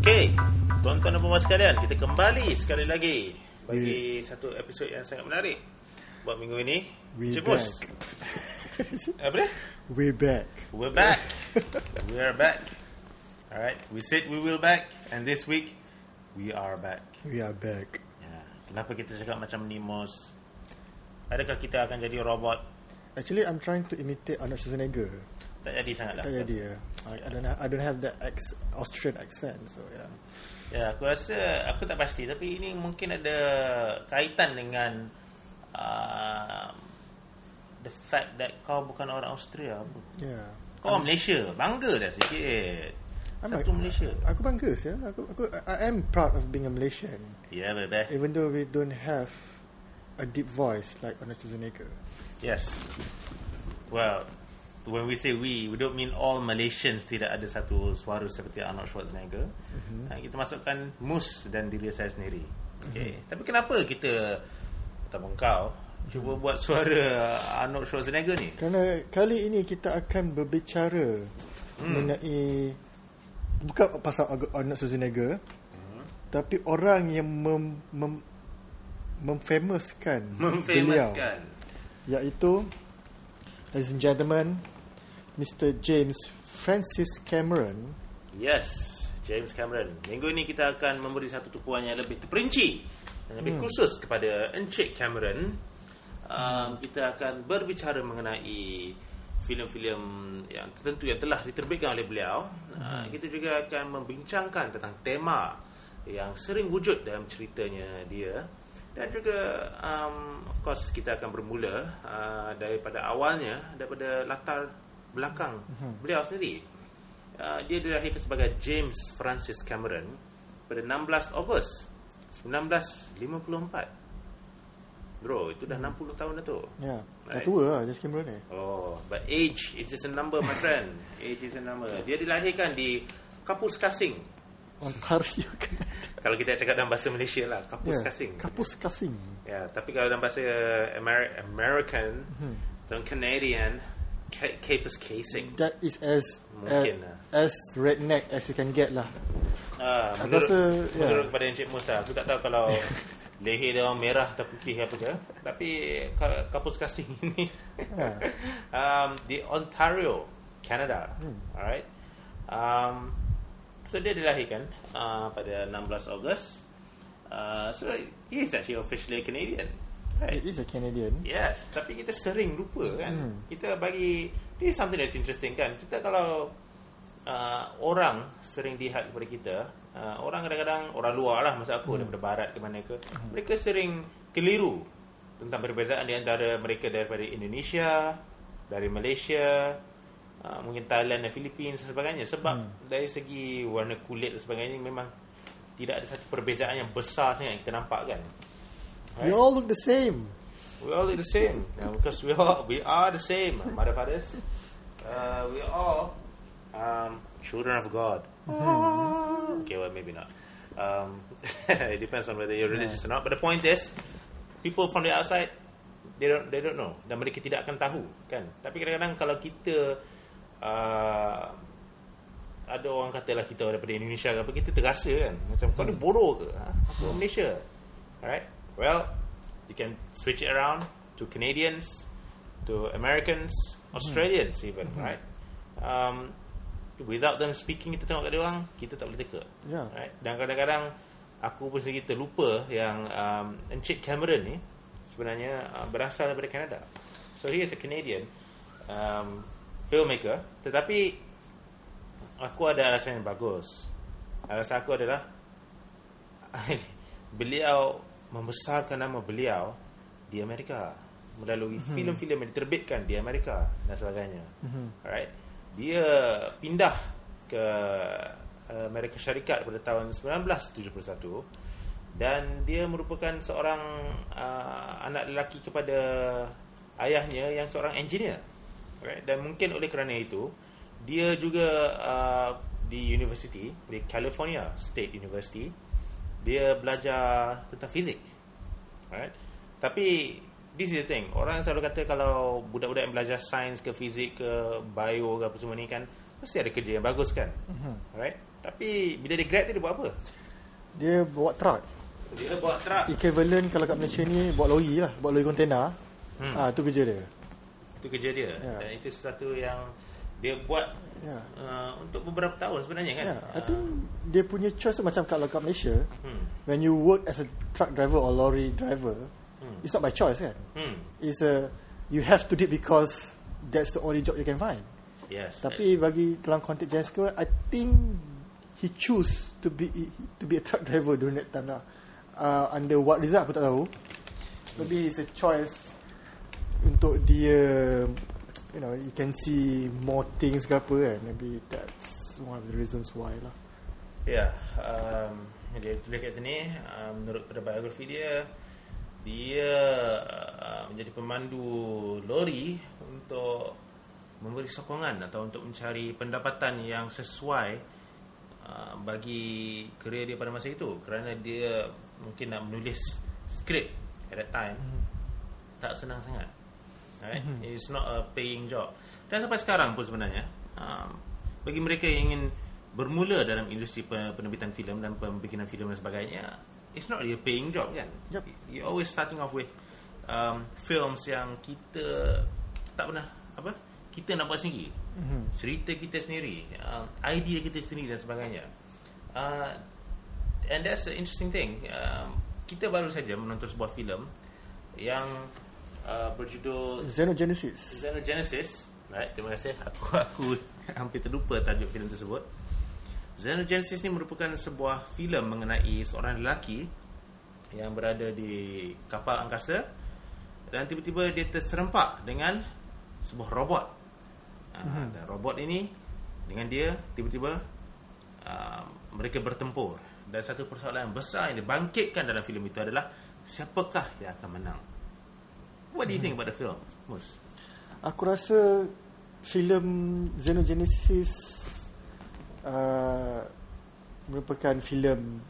Okey, tuan-tuan dan puan sekalian, kita kembali sekali lagi bagi satu episod yang sangat menarik buat minggu ini. We Cik back. Apa dia? We're back. We're back. we are back. Alright, we said we will back and this week we are back. We are back. Kenapa kita cakap macam ni Mus? Adakah kita akan jadi robot? Actually, I'm trying to imitate Arnold Schwarzenegger. Tak jadi sangat lah. Tak jadi ya. I, I don't have, I don't have that ex, Austrian accent, so yeah. Ya, aku rasa aku tak pasti tapi ini mungkin ada kaitan dengan uh, the fact that kau bukan orang Austria. Yeah. Kau orang Malaysia, bangga dah sikit. I'm Satu like- Malaysia. Aku bangga sih. Aku, aku, I am proud of being a Malaysian, Ya, yeah, bebe. even though we don't have a deep voice like Arnold Schwarzenegger. Yes. Well, when we say we, we don't mean all Malaysians tidak ada satu suara seperti Arnold Schwarzenegger. Mm-hmm. Ha, kita masukkan Mus dan diri saya sendiri. Okay. Mm-hmm. Tapi kenapa kita ataupun kau cuba buat suara Arnold Schwarzenegger ni? Kerana kali ini kita akan berbicara Hmm. mengenai bukan pasal Ar- Arnold Schwarzenegger, Hmm. tapi orang yang mem, mem, memfamouskan beliau, Memfamaskan. iaitu ladies and gentlemen, Mr. James Francis Cameron. Yes, James Cameron. Minggu ini kita akan memberi satu tupuan yang lebih terperinci dan lebih khusus kepada Encik Cameron. Um, kita akan berbicara mengenai filem-filem yang tertentu yang telah diterbitkan oleh beliau. Uh, kita juga akan membincangkan tentang tema yang sering wujud dalam ceritanya dia dan juga um, of course kita akan bermula uh, daripada awalnya daripada latar belakang beliau sendiri. Uh, dia dilahirkan sebagai James Francis Cameron pada 16 Ogos 1954. Bro, itu dah 60 tahun dah tu. Ya, Right. dah tua lah James Cameron ni. Oh, but age is just a number, my friend. age is a number. Dia dilahirkan di Kapus Kasing. Ontario. Kalau kita cakap dalam bahasa Malaysia lah, Kapus Ya, Kasing. Kapus Kasing. Ya, tapi kalau dalam bahasa Amer- American Hmm. dan Canadian, Ca- Capus Casing. That is as Mungkin uh, lah. as redneck as you can get lah. Ah, menurut, rasa, ya. menurut kepada Encik Musa, aku tak tahu kalau leher dia orang merah atau putih apa ke. Tapi ka- kapus kasing ini Ha. um, di Ontario, Canada. Hmm. Alright. Um, so dia dilahirkan uh, pada 16 Ogos. Uh, so he is actually officially a Canadian. Right. It is a Canadian. Yes, tapi kita sering lupa kan. Hmm. Kita bagi this is something that's interesting kan. Kita kalau uh, orang sering lihat kepada kita, uh, orang kadang-kadang orang luar lah masa aku daripada barat ke mana ke, mereka sering keliru tentang perbezaan di antara mereka daripada Indonesia, dari Malaysia, uh, mungkin Thailand dan Philippines dan sebagainya sebab dari segi warna kulit dan sebagainya memang tidak ada satu perbezaan yang besar sangat yang kita nampak kan. We all look the same. We all look the same now because we all we are the same, mother fathers. Uh, we all um, children of God. Okay, well maybe not. Um, it depends on whether you're religious or not. But the point is, people from the outside they don't they don't know dan mereka tidak akan tahu kan. Tapi kadang-kadang kalau kita uh, ada orang katalah kita daripada Indonesia ke apa kita terasa kan? Macam kau ni bodoh ke? Ha? aku Malaysia. Alright? Well you can switch it around to Canadians to Americans Australians even right? Um, without them speaking kita tengok kat dia orang kita tak boleh teka Ya. right dan kadang-kadang aku pun sendiri terlupa yang um, Encik Cameron ni sebenarnya uh, berasal daripada Canada so he is a Canadian um, filmmaker tetapi aku ada alasan yang bagus. Alasan aku adalah beliau membesarkan nama beliau di Amerika melalui mm-hmm. filem-filem yang diterbitkan di Amerika dan sebagainya. Mm-hmm. Alright. Dia pindah ke uh, Amerika Syarikat pada tahun 1971 dan dia merupakan seorang uh, anak lelaki kepada ayahnya yang seorang engineer. Right? Dan mungkin oleh kerana itu dia juga uh, di university di California State University dia belajar tentang fizik. Right? Tapi this is the thing. Orang selalu kata kalau budak-budak yang belajar sains ke fizik ke bio ke apa semua ni kan mesti ada kerja yang bagus kan. Mhm. Right? Tapi bila dia grad tu dia buat apa? Dia bawa truck. Dia bawa truck. Equivalent kalau kat Malaysia ni bawa lori lah, bawa lori kontena. Hmm. Ah tu kerja dia. Itu kerja dia. Ya. Dan itu sesuatu yang dia buat Ya. uh, untuk beberapa tahun sebenarnya kan. Ya, I think dia punya choice tu macam kalau kat Malaysia, Hmm. when you work as a truck driver or lorry driver. It's not by choice kan. Hmm. It's a you have to do it because that's the only job you can find. Yes. Tapi bagi dalam konteks James Cameron, I think he choose to be to be a truck driver during that time lah. Uh, under what result aku tak tahu. Maybe it's a choice untuk dia you know, you can see more things ke apa kan. Maybe that's one of the reasons why lah. Ya, um, dia tulis kat sini um, menurut pada biografi dia dia uh, menjadi pemandu lori untuk memberi sokongan atau untuk mencari pendapatan yang sesuai uh, bagi kerja dia pada masa itu. Kerana dia mungkin nak menulis skrip at that time tak senang sangat. Right it's not a paying job. Dan sampai sekarang pun sebenarnya um, bagi mereka yang ingin bermula dalam industri pe- penerbitan filem dan pembikinan filem dan sebagainya it's not really a paying job kan? Yup. you're always starting off with um, films yang kita tak pernah apa? Kita nak buat sendiri. Mhm. cerita kita sendiri um, idea kita sendiri dan sebagainya. Uh, and that's the interesting thing. Um, kita baru saja menonton sebuah filem yang uh, berjudul Xenogenesis. Xenogenesis right? Terima kasih. Aku aku hampir terlupa tajuk filem tersebut Xenogenesis ni merupakan sebuah filem mengenai seorang lelaki yang berada di kapal angkasa dan tiba-tiba dia terserempak dengan sebuah robot. Uh, dan robot ini dengan dia tiba-tiba uh, mereka bertempur dan satu persoalan yang besar yang dibangkitkan dalam filem itu adalah siapakah yang akan menang. What do you think about the film, Mus? Aku rasa filem Xenogenesis uh, merupakan filem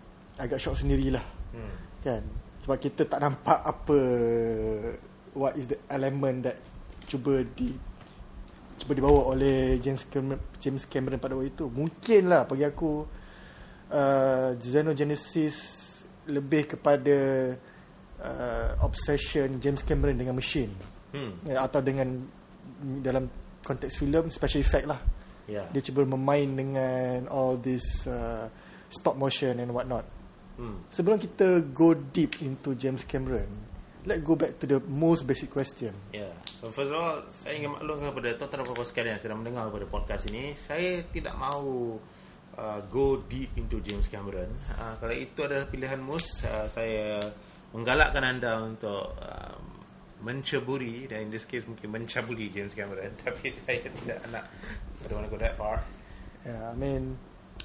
agak shock sendirilah. Hmm. kan? Sebab kita tak nampak apa what is the element that cuba di cuba dibawa oleh James Cameron, James Cameron pada waktu itu. Mungkin lah bagi aku uh, Xenogenesis lebih kepada uh, obsession James Cameron dengan machine. Hmm. Ya, atau dengan dalam konteks filem special effect lah Ya. dia cuba memain dengan all this uh, stop motion and what not Hmm. sebelum kita go deep into James Cameron let's go back to the most basic question Ya. So, first of all, saya ingin maklumkan kepada tuan-tuan dan puan sekalian yang sedang mendengar pada podcast ini, saya tidak mahu uh, go deep into James Cameron. Uh, kalau itu adalah pilihan mus, uh, saya menggalakkan anda untuk uh, menceburi dan in this case mungkin mencabuli James Cameron tapi saya tidak nak I don't want to go that far. yeah, I mean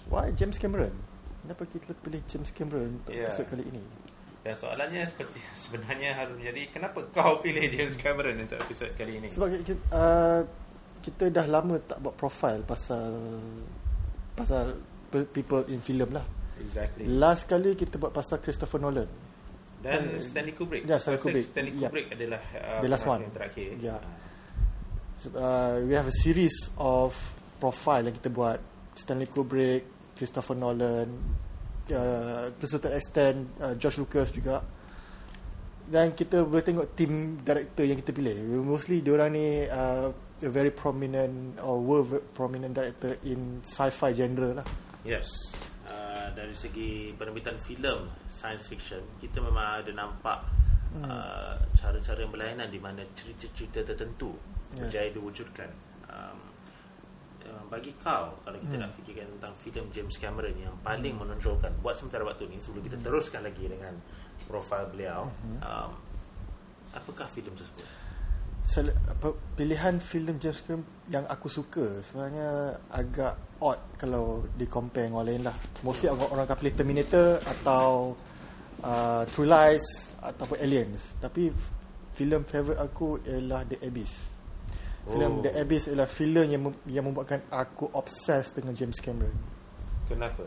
why James Cameron kenapa kita pilih James Cameron untuk Yeah. episode kali ini Dan soalannya seperti sebenarnya harus menjadi kenapa kau pilih James Cameron untuk episod kali ini? sebab kita, uh, kita dah lama tak buat profile pasal pasal pe- people in film lah Exactly. last kali kita buat pasal Christopher Nolan Dan Stanley Kubrick. ya, Stanley Pasal Kubrick. Stanley Ya. Kubrick adalah uh, The last one. yang terakhir. Ya. Ah. uh, we have a series of profile yang kita buat Stanley Kubrick, Christopher Nolan, uh, to certain extent uh, George Lucas juga. Dan kita boleh tengok team director yang kita pilih. Mostly diorang ni uh, a very prominent or were prominent director in sci-fi genre lah. Yes. Dari segi penerbitan filem science fiction, kita memang ada nampak Hmm. uh, cara-cara yang berlainan di mana cerita-cerita tertentu Yes. berjaya diwujudkan. Um, uh, bagi kau kalau kita Hmm. nak fikirkan tentang filem James Cameron yang paling menonjolkan buat sementara waktu ni sebelum Hmm. kita teruskan lagi dengan profil beliau um, apakah filem tersebut Sel- apa, pilihan filem James Cameron yang aku suka sebenarnya agak odd kalau di compare dengan orang lain lah. Mostly orang, orang akan pilih Terminator atau uh, True Lies ataupun Aliens. Tapi filem favourite aku ialah The Abyss. Filem Oh. The Abyss ialah filem yang mem- yang membuatkan aku obses dengan James Cameron. kenapa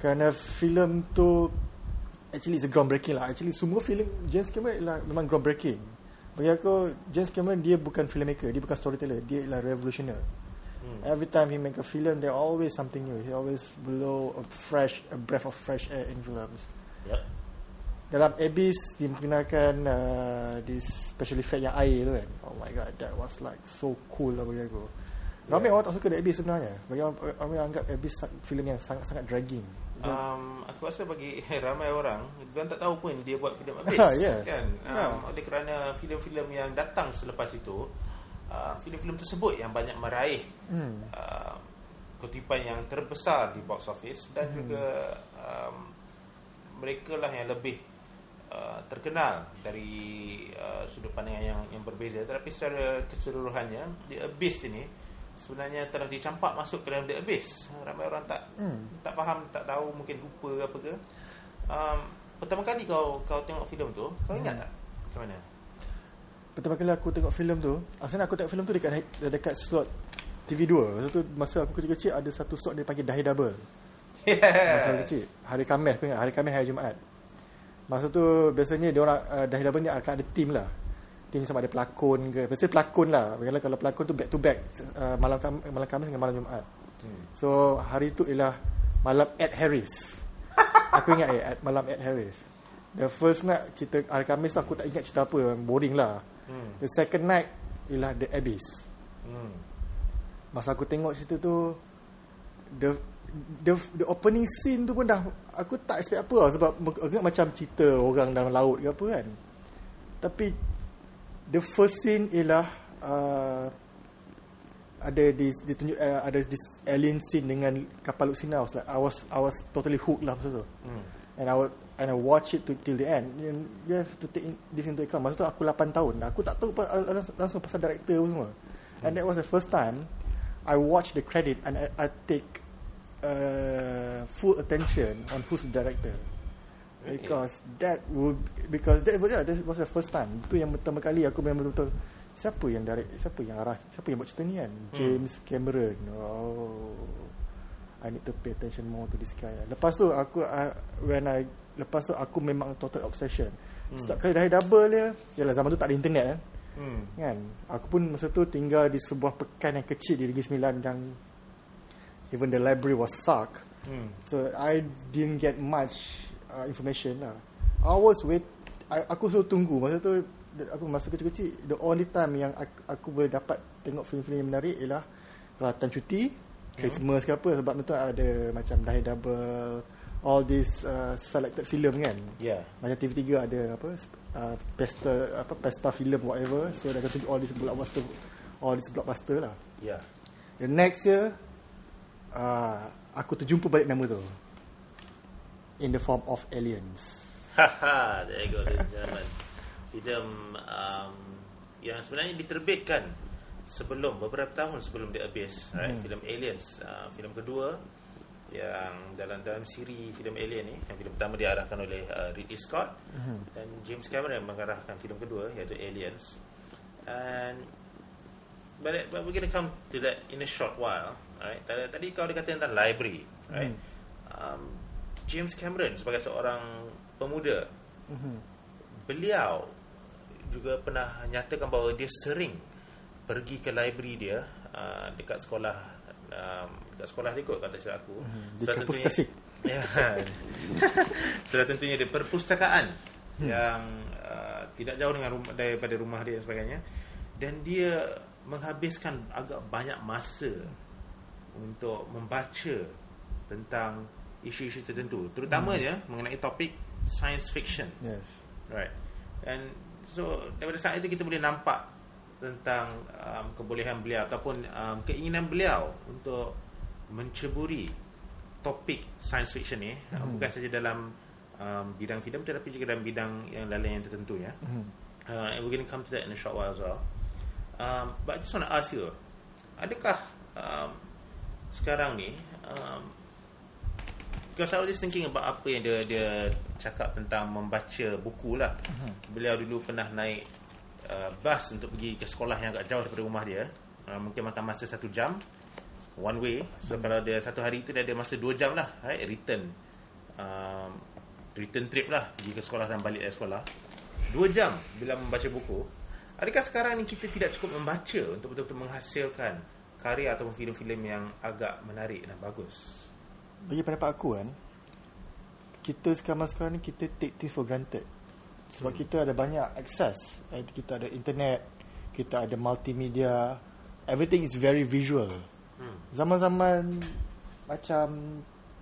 Kerana filem tu actually it's a groundbreaking lah. Actually semua filem James Cameron ialah memang groundbreaking. Bagi aku James Cameron dia bukan filmmaker, dia bukan storyteller, dia ialah revolutioner. Hmm. Every time he make a film, there always something new. He always blow a fresh, a breath of fresh air in films. Yep. Dalam Abyss dia menggunakan uh, this special effect yang air tu kan. Oh my god, that was like so cool lah bagi aku. Ramai Yeah. orang tak suka The Abyss sebenarnya. Bagi orang, ramai anggap Abyss filem yang sangat-sangat dragging. Um, aku rasa bagi ramai orang Dia tak tahu pun dia buat filem habis Yes. kan? Um, Yeah. Oleh kerana filem-filem yang datang selepas itu uh, Filem-filem tersebut yang banyak meraih Hmm. uh, Kutipan yang terbesar di box office Dan Hmm. juga um, Mereka lah yang lebih uh, terkenal Dari uh, sudut pandangan yang, yang berbeza Tetapi secara keseluruhannya The Abyss ini sebenarnya telah dicampak masuk ke dalam The Abyss. Ramai orang tak Hmm. tak faham, tak tahu, mungkin lupa apa ke. Um, pertama kali kau kau tengok filem tu, kau ingat Hmm. tak? Macam mana? Pertama kali aku tengok filem tu, asalnya aku tengok filem tu dekat dekat slot TV2. Masa tu masa aku kecil-kecil ada satu slot dia panggil Dahi Double. Masa aku kecil. Hari Khamis aku ingat, hari Khamis hari Jumaat. Masa tu biasanya dia orang uh, Dahi Double ni akan ada team lah. Team sama ada pelakon ke. Biasanya pelakon lah. Bagaimana kalau pelakon tu back to back uh, malam Kham- malam Khamis dengan malam Jumaat. Hmm. So hari tu ialah malam Ed Harris. aku ingat eh Ed, malam Ed Harris. The first night cerita hari Khamis tu aku tak ingat cerita apa, boring lah. Hmm. The second night ialah The Abyss. Hmm. Masa aku tengok cerita tu the the the opening scene tu pun dah aku tak expect apa lah sebab agak macam cerita orang dalam laut ke apa kan. Tapi the first scene ialah uh, ada di ditunjuk uh, ada this alien scene dengan kapal Luxina I was like I was I was totally hooked lah masa tu. Hmm. And I would and I watch it to, till the end. And you have to take in, this into account. Masa tu aku 8 tahun. Aku tak tahu pa- langsung, pasal director apa semua. And that was the first time I watch the credit and I, I take uh, full attention on who's the director. Okay. Because that would because that was yeah, that was the first time. Itu yang pertama kali aku memang betul-betul siapa yang direct siapa yang arah siapa yang buat cerita ni kan? James Cameron. Oh. I need to pay attention more to this guy. Lepas tu aku uh, when I lepas tu aku memang total obsession. Hmm. Setiap kali dah double dia, yalah zaman tu tak ada internet kan. Hmm. Kan? Aku pun masa tu tinggal di sebuah pekan yang kecil di Negeri Sembilan yang even the library was suck. Hmm. So I didn't get much uh, information lah. I was wait I, aku selalu tunggu masa tu aku masa kecil-kecil the only time yang aku, aku boleh dapat tengok filem-filem yang menarik ialah peralatan cuti Christmas ke apa sebab itu ada macam Die Double all this uh, selected film kan Yeah. macam TV3 ada apa uh, pesta apa pesta film whatever so dia akan tunjuk all this blockbuster all this blockbuster lah Yeah. The next year uh, Aku terjumpa balik nama tu In the form of aliens Haha, there you go, ladies and gentlemen. Filem um, yang sebenarnya diterbitkan sebelum beberapa tahun sebelum Abyss, right? Hmm. Filem Aliens, uh, filem kedua yang dalam dalam siri filem Alien ni, yang filem pertama diarahkan oleh uh, Ridley Scott Hmm. dan James Cameron mengarahkan filem kedua iaitu Aliens. And but, but we're going to come to that in a short while, right? Tadi, tadi kau ada kata tentang library, right? Um, James Cameron sebagai seorang pemuda. Mhm. beliau juga pernah nyatakan bahawa dia sering pergi ke library dia uh, dekat sekolah um, dekat sekolah dia kot kata silap aku. Mhm, di kampus Kasih. ya. Sudah tentunya di perpustakaan yang uh, tidak jauh dengan rumah, daripada rumah dia dan sebagainya. Dan dia menghabiskan agak banyak masa untuk membaca tentang isu-isu tertentu terutamanya mengenai topik science fiction Yes Right. And so daripada saat itu kita boleh nampak tentang um, kebolehan beliau ataupun um, keinginan beliau untuk menceburi topik science fiction ni hmm. bukan saja dalam um, bidang filem tetapi juga dalam bidang yang lain yang tertentunya. Mhm. Uh, and we're going to come to that in a short while as well. Um, but I just want to ask you, adakah um, sekarang ni um, Because I was just thinking about apa yang dia dia cakap tentang membaca buku lah. Beliau dulu pernah naik uh, bus untuk pergi ke sekolah yang agak jauh daripada rumah dia. Uh, mungkin makan masa satu jam one way. So kalau dia satu hari itu dia ada masa dua jam lah, right? Return um, return trip lah pergi ke sekolah dan balik dari sekolah dua jam bila membaca buku adakah sekarang ni kita tidak cukup membaca untuk betul-betul menghasilkan karya ataupun filem-filem yang agak menarik dan bagus Bagi pendapat aku kan Kita sekarang sekarang ni Kita take things for granted Sebab hmm. kita ada banyak access Eh, Kita ada internet Kita ada multimedia Everything is very visual hmm. Zaman-zaman Macam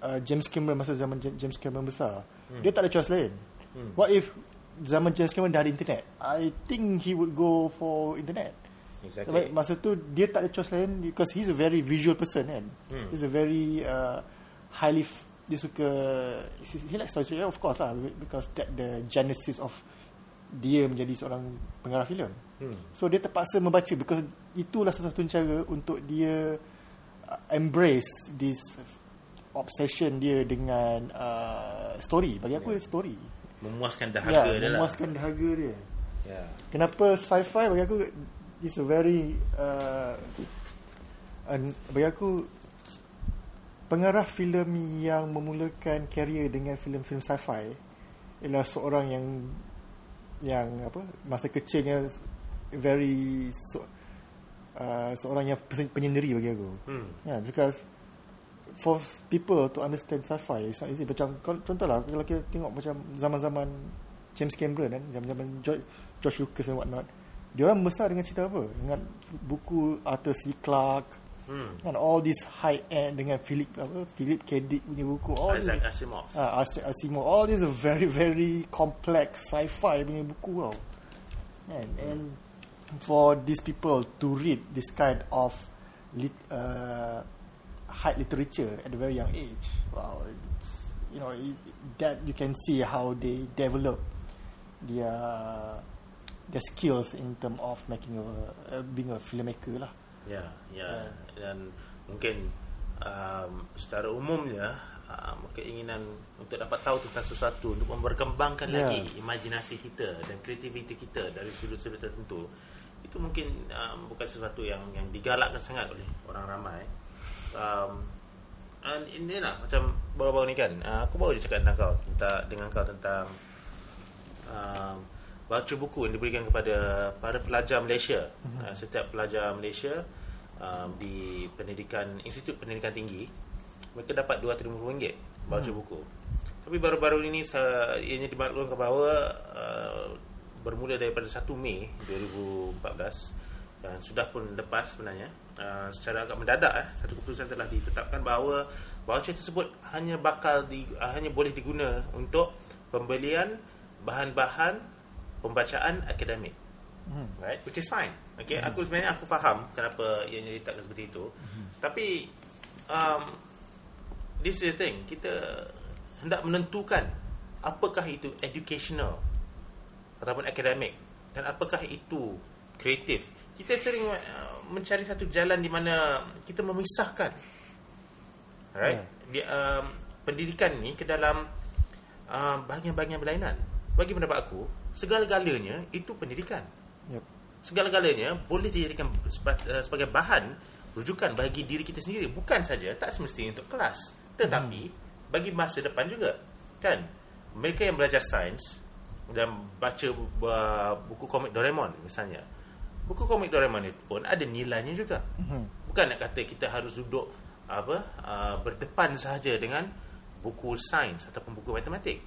uh, James Cameron Masa zaman James Cameron besar hmm. Dia tak ada choice lain Hmm. What if Zaman James Cameron dah ada internet I think he would go for internet exactly sebab masa tu dia tak ada choice lain because he's a very visual person kan. Hmm. He's a very uh, highly f- dia suka he, likes storytelling of course lah because that the genesis of dia menjadi seorang pengarah filem. hmm. So dia terpaksa membaca because itulah salah satu cara untuk dia uh, embrace this obsession dia dengan uh, story. Bagi aku Yeah. yeah. story. memuaskan dahaga Ya, dia lah memuaskan dahaga dia. ya Kenapa sci-fi bagi aku is a very uh, an, bagi aku pengarah filem yang memulakan karier dengan filem-filem sci-fi ialah seorang yang yang apa masa kecilnya very so, uh, seorang yang penyendiri bagi aku. hmm. Yeah, because for people to understand sci-fi it's not easy. Macam kalau- contohlah kalau kita tengok macam zaman-zaman James Cameron kan, zaman-zaman George, George Lucas and whatnot. Dia orang besar dengan cerita apa? Dengan buku Arthur C. Clarke Hmm. kan all this high end dengan Philip apa Philip K. Dick punya buku all Isaac this, Asimov ah, As- Asimov all these are very very complex sci-fi punya buku tau. And, and for these people to read this kind of lit, uh, high literature at a very young age, wow, you know it, that you can see how they develop their their skills in term of making a uh, being a filmmaker lah. Ya, ya. Dan mungkin um, secara umumnya um, keinginan untuk dapat tahu tentang sesuatu untuk memperkembangkan Ya. lagi imajinasi kita dan kreativiti kita dari sudut-sudut tertentu itu mungkin um, bukan sesuatu yang yang digalakkan sangat oleh orang ramai. Um, and ini lah macam baru-baru ni kan uh, aku baru je cakap dengan kau tentang dengan kau tentang um, baca buku yang diberikan kepada para pelajar Malaysia. Uh, setiap pelajar Malaysia um, di pendidikan institut pendidikan tinggi mereka dapat RM250 baca buku. Tapi baru-baru ini sa- ianya dimaklumkan bahawa uh, bermula daripada 1 Mei 2014 dan sudah pun lepas sebenarnya. Uh, secara agak mendadak eh, satu keputusan telah ditetapkan bahawa voucher tersebut hanya bakal di, uh, hanya boleh diguna untuk pembelian bahan-bahan pembacaan akademik. Hmm. right? Which is fine. Okay? Aku sebenarnya aku faham kenapa ianya ditetapkan seperti itu. Tapi um, this is the thing. Kita hendak menentukan apakah itu educational ataupun akademik dan apakah itu kreatif. Kita sering uh, mencari satu jalan di mana kita memisahkan right? Di, um, pendidikan ni ke dalam uh, bahagian-bahagian berlainan. Bagi pendapat aku segala-galanya itu pendidikan. Yep. segala-galanya boleh dijadikan uh, sebagai bahan rujukan bagi diri kita sendiri. Bukan saja tak semestinya untuk kelas. Tetapi bagi masa depan juga kan? Mereka yang belajar sains dan baca uh, buku komik Doraemon misalnya. Buku komik Doraemon itu pun ada nilainya juga. Mhm. bukan nak kata kita harus duduk apa uh, berdepan sahaja dengan buku sains ataupun buku matematik.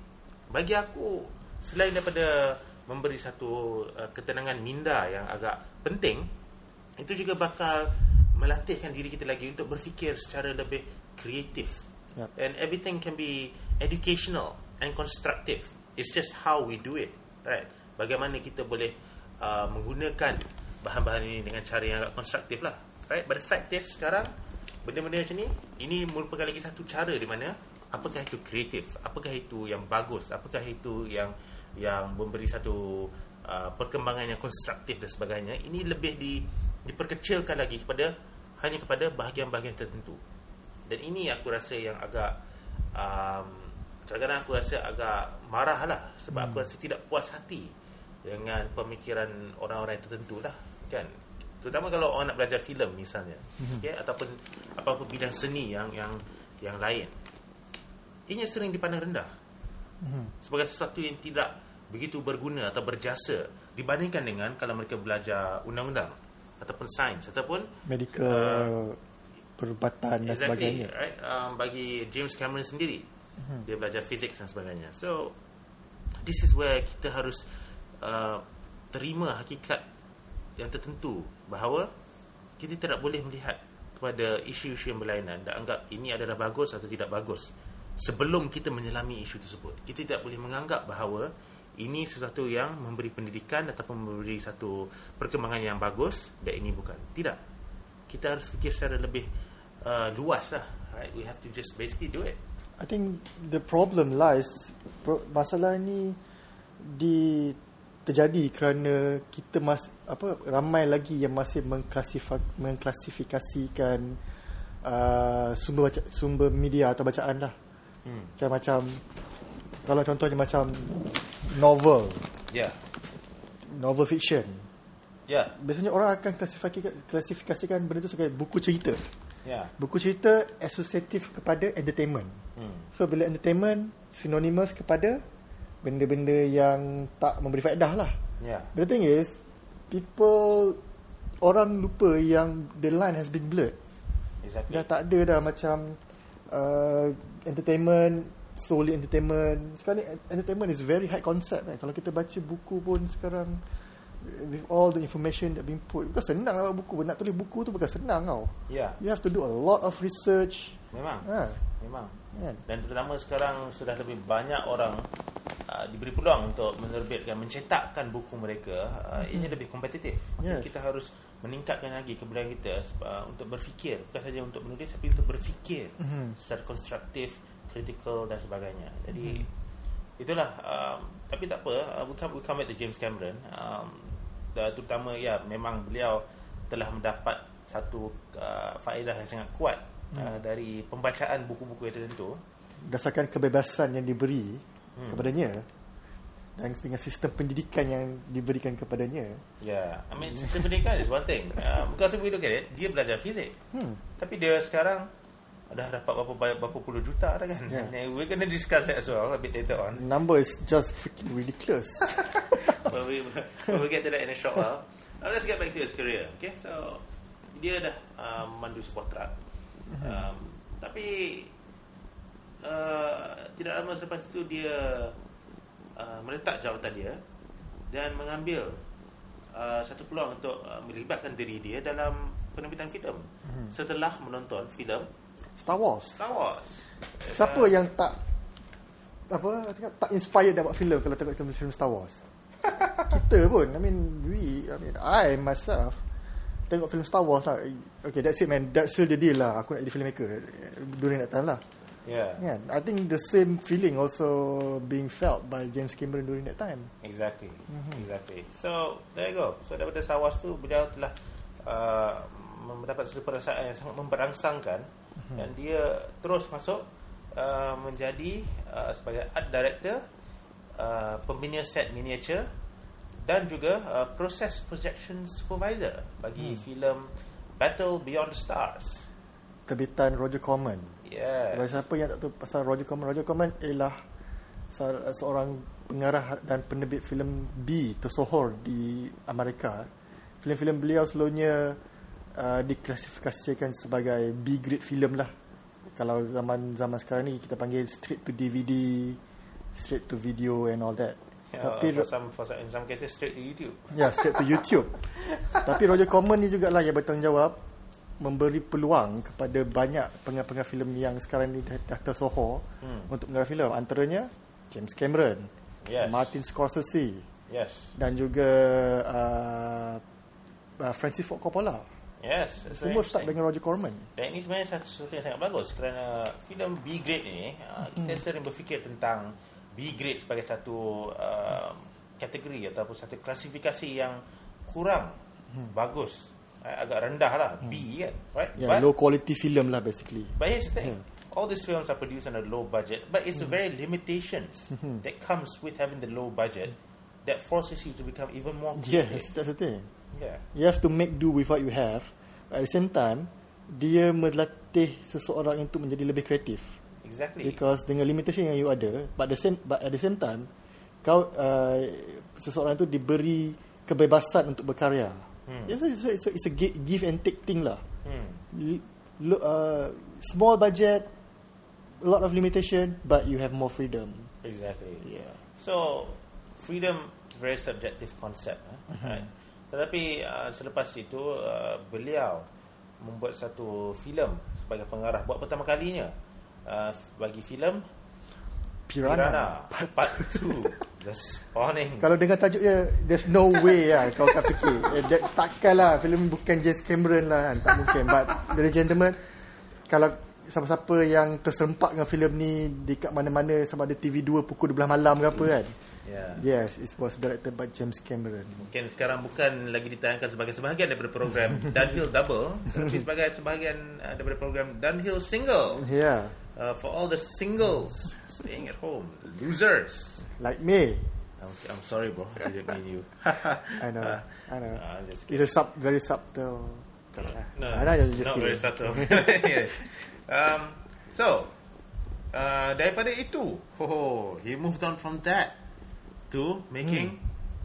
Bagi aku selain daripada memberi satu uh, ketenangan minda yang agak penting itu juga bakal melatihkan diri kita lagi untuk berfikir secara lebih kreatif Yep. and everything can be educational and constructive. It's just how we do it right? Bagaimana kita boleh uh, menggunakan bahan-bahan ini dengan cara yang agak konstruktif lah right? But the fact is sekarang benda-benda macam ni ini merupakan lagi satu cara di mana apakah itu kreatif apakah itu yang bagus apakah itu yang yang memberi satu uh, perkembangan yang konstruktif dan sebagainya ini lebih di diperkecilkan lagi kepada hanya kepada bahagian-bahagian tertentu dan ini aku rasa yang agak um, kadang-kadang aku rasa agak marah lah sebab hmm. aku rasa tidak puas hati dengan pemikiran orang-orang tertentu lah kan terutama kalau orang nak belajar filem misalnya hmm. okay? ataupun apa-apa bidang seni yang yang yang lain ini sering dipandang rendah sebagai sesuatu yang tidak begitu berguna atau berjasa dibandingkan dengan kalau mereka belajar undang-undang ataupun sains ataupun medical perubatan dan exactly sebagainya. right? Um, bagi James Cameron sendiri dia belajar fizik dan sebagainya. So this is where kita harus uh, terima hakikat yang tertentu bahawa kita tidak boleh melihat kepada isu-isu yang berlainan dan anggap ini adalah bagus atau tidak bagus sebelum kita menyelami isu tersebut. Kita tidak boleh menganggap bahawa ini sesuatu yang memberi pendidikan ataupun memberi satu perkembangan yang bagus dan ini bukan. Tidak. Kita harus fikir secara lebih uh, luas lah. Right? We have to just basically do it. I think the problem lies masalah ni di terjadi kerana kita mas apa ramai lagi yang masih mengklasifik, mengklasifikasikan uh, sumber baca, sumber media atau bacaan lah. hmm. Macam macam kalau contohnya macam novel, yeah novel fiction. yeah Biasanya orang akan klasifikasikan, klasifikasikan benda tu sebagai buku cerita. yeah Buku cerita asosiatif kepada entertainment. hmm. So bila entertainment synonymous kepada benda-benda yang tak memberi faedah lah. yeah But the thing is, people orang lupa yang the line has been blurred. exactly Dah tak ada dah macam uh, entertainment solely entertainment. Sekarang ni entertainment is very high concept kan. Kalau kita baca buku pun sekarang with all the information that being put bukan senang lah buku. Nak tulis buku tu bukan senang tau. Yeah you have to do a lot of research. Memang. Ha, memang. Kan? Dan terutama sekarang sudah lebih banyak orang uh, diberi peluang untuk menerbitkan mencetakkan buku mereka uh, ini lebih kompetitif. Yes. kita harus meningkatkan lagi kebudayaan kita uh, untuk berfikir. Bukan saja untuk menulis tapi untuk berfikir Mhm. secara konstruktif kritikal dan sebagainya jadi itulah um, tapi tak apa uh, we come we come back to James Cameron um, dan terutama ya memang beliau telah mendapat satu uh, faedah yang sangat kuat uh, dari pembacaan buku-buku yang tertentu berdasarkan kebebasan yang diberi Hmm. kepadanya dan dengan sistem pendidikan yang diberikan kepadanya Yeah, I mean sistem pendidikan is one thing. Uh, because if we look at it, dia belajar fizik. hmm. Tapi dia sekarang dah dapat berapa banyak- berapa puluh juta dah kan. Yeah. We're going to discuss that as well a bit later on. number is just freaking ridiculous but we but we'll get to that in a short while. Now let's get back to his career. Okay, so dia dah um, mandu sebuah truk. Um, tapi uh, tidak lama selepas itu dia uh, meletak jawatan dia dan mengambil uh, satu peluang untuk uh, melibatkan diri dia dalam penerbitan filem setelah menonton filem Star Wars Star Wars. siapa yang tak apa cakap, tak inspired dapat filem kalau tengok film Star Wars kita pun I mean we I mean I myself tengok film Star Wars lah okay that's it man that's still the deal lah aku nak jadi filmmaker during that time lah Yeah. Kan? I think the same feeling also being felt by James Cameron during that time. Exactly. Exactly. So, there you go. So, daripada Star Wars tu, beliau telah uh, mendapat satu perasaan yang sangat memberangsangkan dan dia terus masuk uh, menjadi uh, sebagai art director, uh, pembina set miniature dan juga uh, proses projection supervisor bagi filem Battle Beyond the Stars. Terbitan Roger Corman. Yes. Bagi siapa yang tak tahu pasal Roger Corman, Roger Corman ialah se- seorang pengarah dan penerbit filem B tersohor di Amerika. Filem-filem beliau selalunya uh, diklasifikasikan sebagai B grade filem lah. Kalau zaman zaman sekarang ni kita panggil straight to DVD, straight to video and all that. Uh, Tapi for some, for some, in some cases straight to YouTube. Ya, yeah, straight to YouTube. Tapi Roger Corman ni jugalah yang bertanggungjawab memberi peluang kepada banyak pengarah-pengarah filem yang sekarang ni dah, dah tersohor Hmm. untuk mengarah filem. Antaranya James Cameron, Yes. Martin Scorsese Yes. dan juga uh, uh, Francis Ford Coppola. Yes. Semua start dengan Roger Corman. Dan ini sebenarnya satu sesuatu yang sangat bagus kerana filem B grade ini uh, kita sering berfikir tentang B grade sebagai satu uh, kategori ataupun satu klasifikasi yang kurang bagus uh, agak rendah lah B kan right yeah, low quality film lah basically. But here's the thing. All these films are produced on a low budget, but it's the very limitations that comes with having the low budget that forces you to become even more Yes, creative. that's the thing. Yeah. You have to make do with what you have. At the same time, dia melatih seseorang untuk menjadi lebih kreatif. Exactly. Because dengan limitation yang you ada, but the same but at the same time kau uh, seseorang tu diberi kebebasan untuk berkarya. Hmm. It's, a, it's, a, it's, a, it's a gi- give and take thing lah. Hmm. L- uh, small budget, a lot of limitation, but you have more freedom. Exactly. Yeah. So freedom very subjective concept, eh? Uh-huh. right? Tetapi uh, selepas itu uh, beliau membuat satu filem sebagai pengarah. Buat pertama kalinya uh, bagi filem Piranha. Piranha Part 2 The Spawning. Kalau dengan tajuk dia There's no way lah Kau akan fikir eh, that, Takkan lah Filem bukan James Cameron lah kan? Tak mungkin. But Ladies gentlemen Kalau Siapa-siapa yang terserempak dengan filem ni Dekat mana-mana Sama ada TV2 Pukul 12 malam ke apa kan Yeah. Yes It was directed by James Cameron. Mungkin sekarang bukan lagi ditayangkan sebagai sebahagian daripada program Downhill Double Tapi sebagai sebahagian uh, daripada program Downhill Single. Yeah. Uh, For all the singles Staying at home Losers. Like me. I'm, I'm sorry bro. I didn't mean you. I know Uh, I know. Uh, just It's a sub, very subtle No, I know you're just not kidding. very subtle. yes. Um, so, uh, daripada itu, oh, he moved on from that to making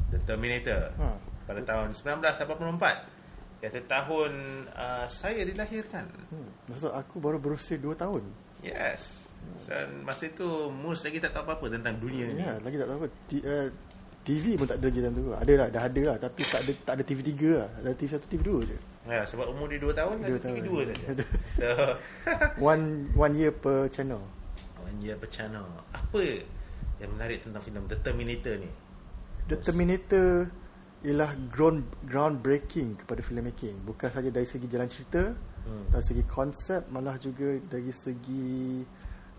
The Terminator Hmm. pada tahun 1984. Iaitu tahun uh, saya dilahirkan. hmm. Maksud aku baru berusia 2 tahun Yes. Dan masa itu Mus lagi tak tahu apa-apa tentang dunia ni. Ya, lagi tak tahu apa. T- uh, TV pun tak ada je time tu. Ada lah, dah ada lah. Tapi tak ada tak ada TV 3 lah. Ada TV 1, TV 2 je. Ya, sebab umur dia 2 tahun Dua ada tahun. TV 2 saja. So, One one year per channel. One Year per channel. Apa yang menarik tentang filem The Terminator ni? The Terminator ialah ground groundbreaking kepada filmmaking. Bukan saja dari segi jalan cerita, Hmm. dari segi konsep, malah juga dari segi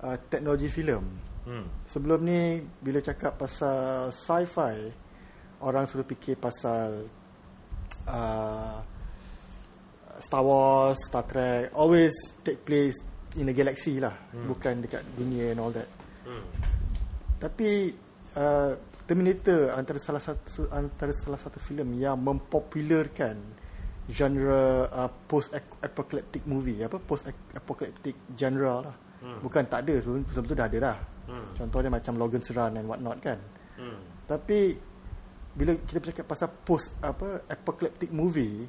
uh, teknologi filem. Hmm. Sebelum ni bila cakap pasal sci-fi, orang selalu fikir pasal uh, Star Wars, Star Trek, always take place in a galaxy lah, Hmm. bukan dekat dunia and all that. Hmm. Tapi uh, Terminator antara salah satu antara salah satu filem yang mempopularkan genre uh, post apocalyptic movie apa post apocalyptic genre lah. Hmm. Bukan tak ada sebelum, sebelum tu dah ada dah. Hmm. Contohnya macam Logan's Run and what not kan. Hmm. Tapi bila kita bercakap pasal post apa apocalyptic movie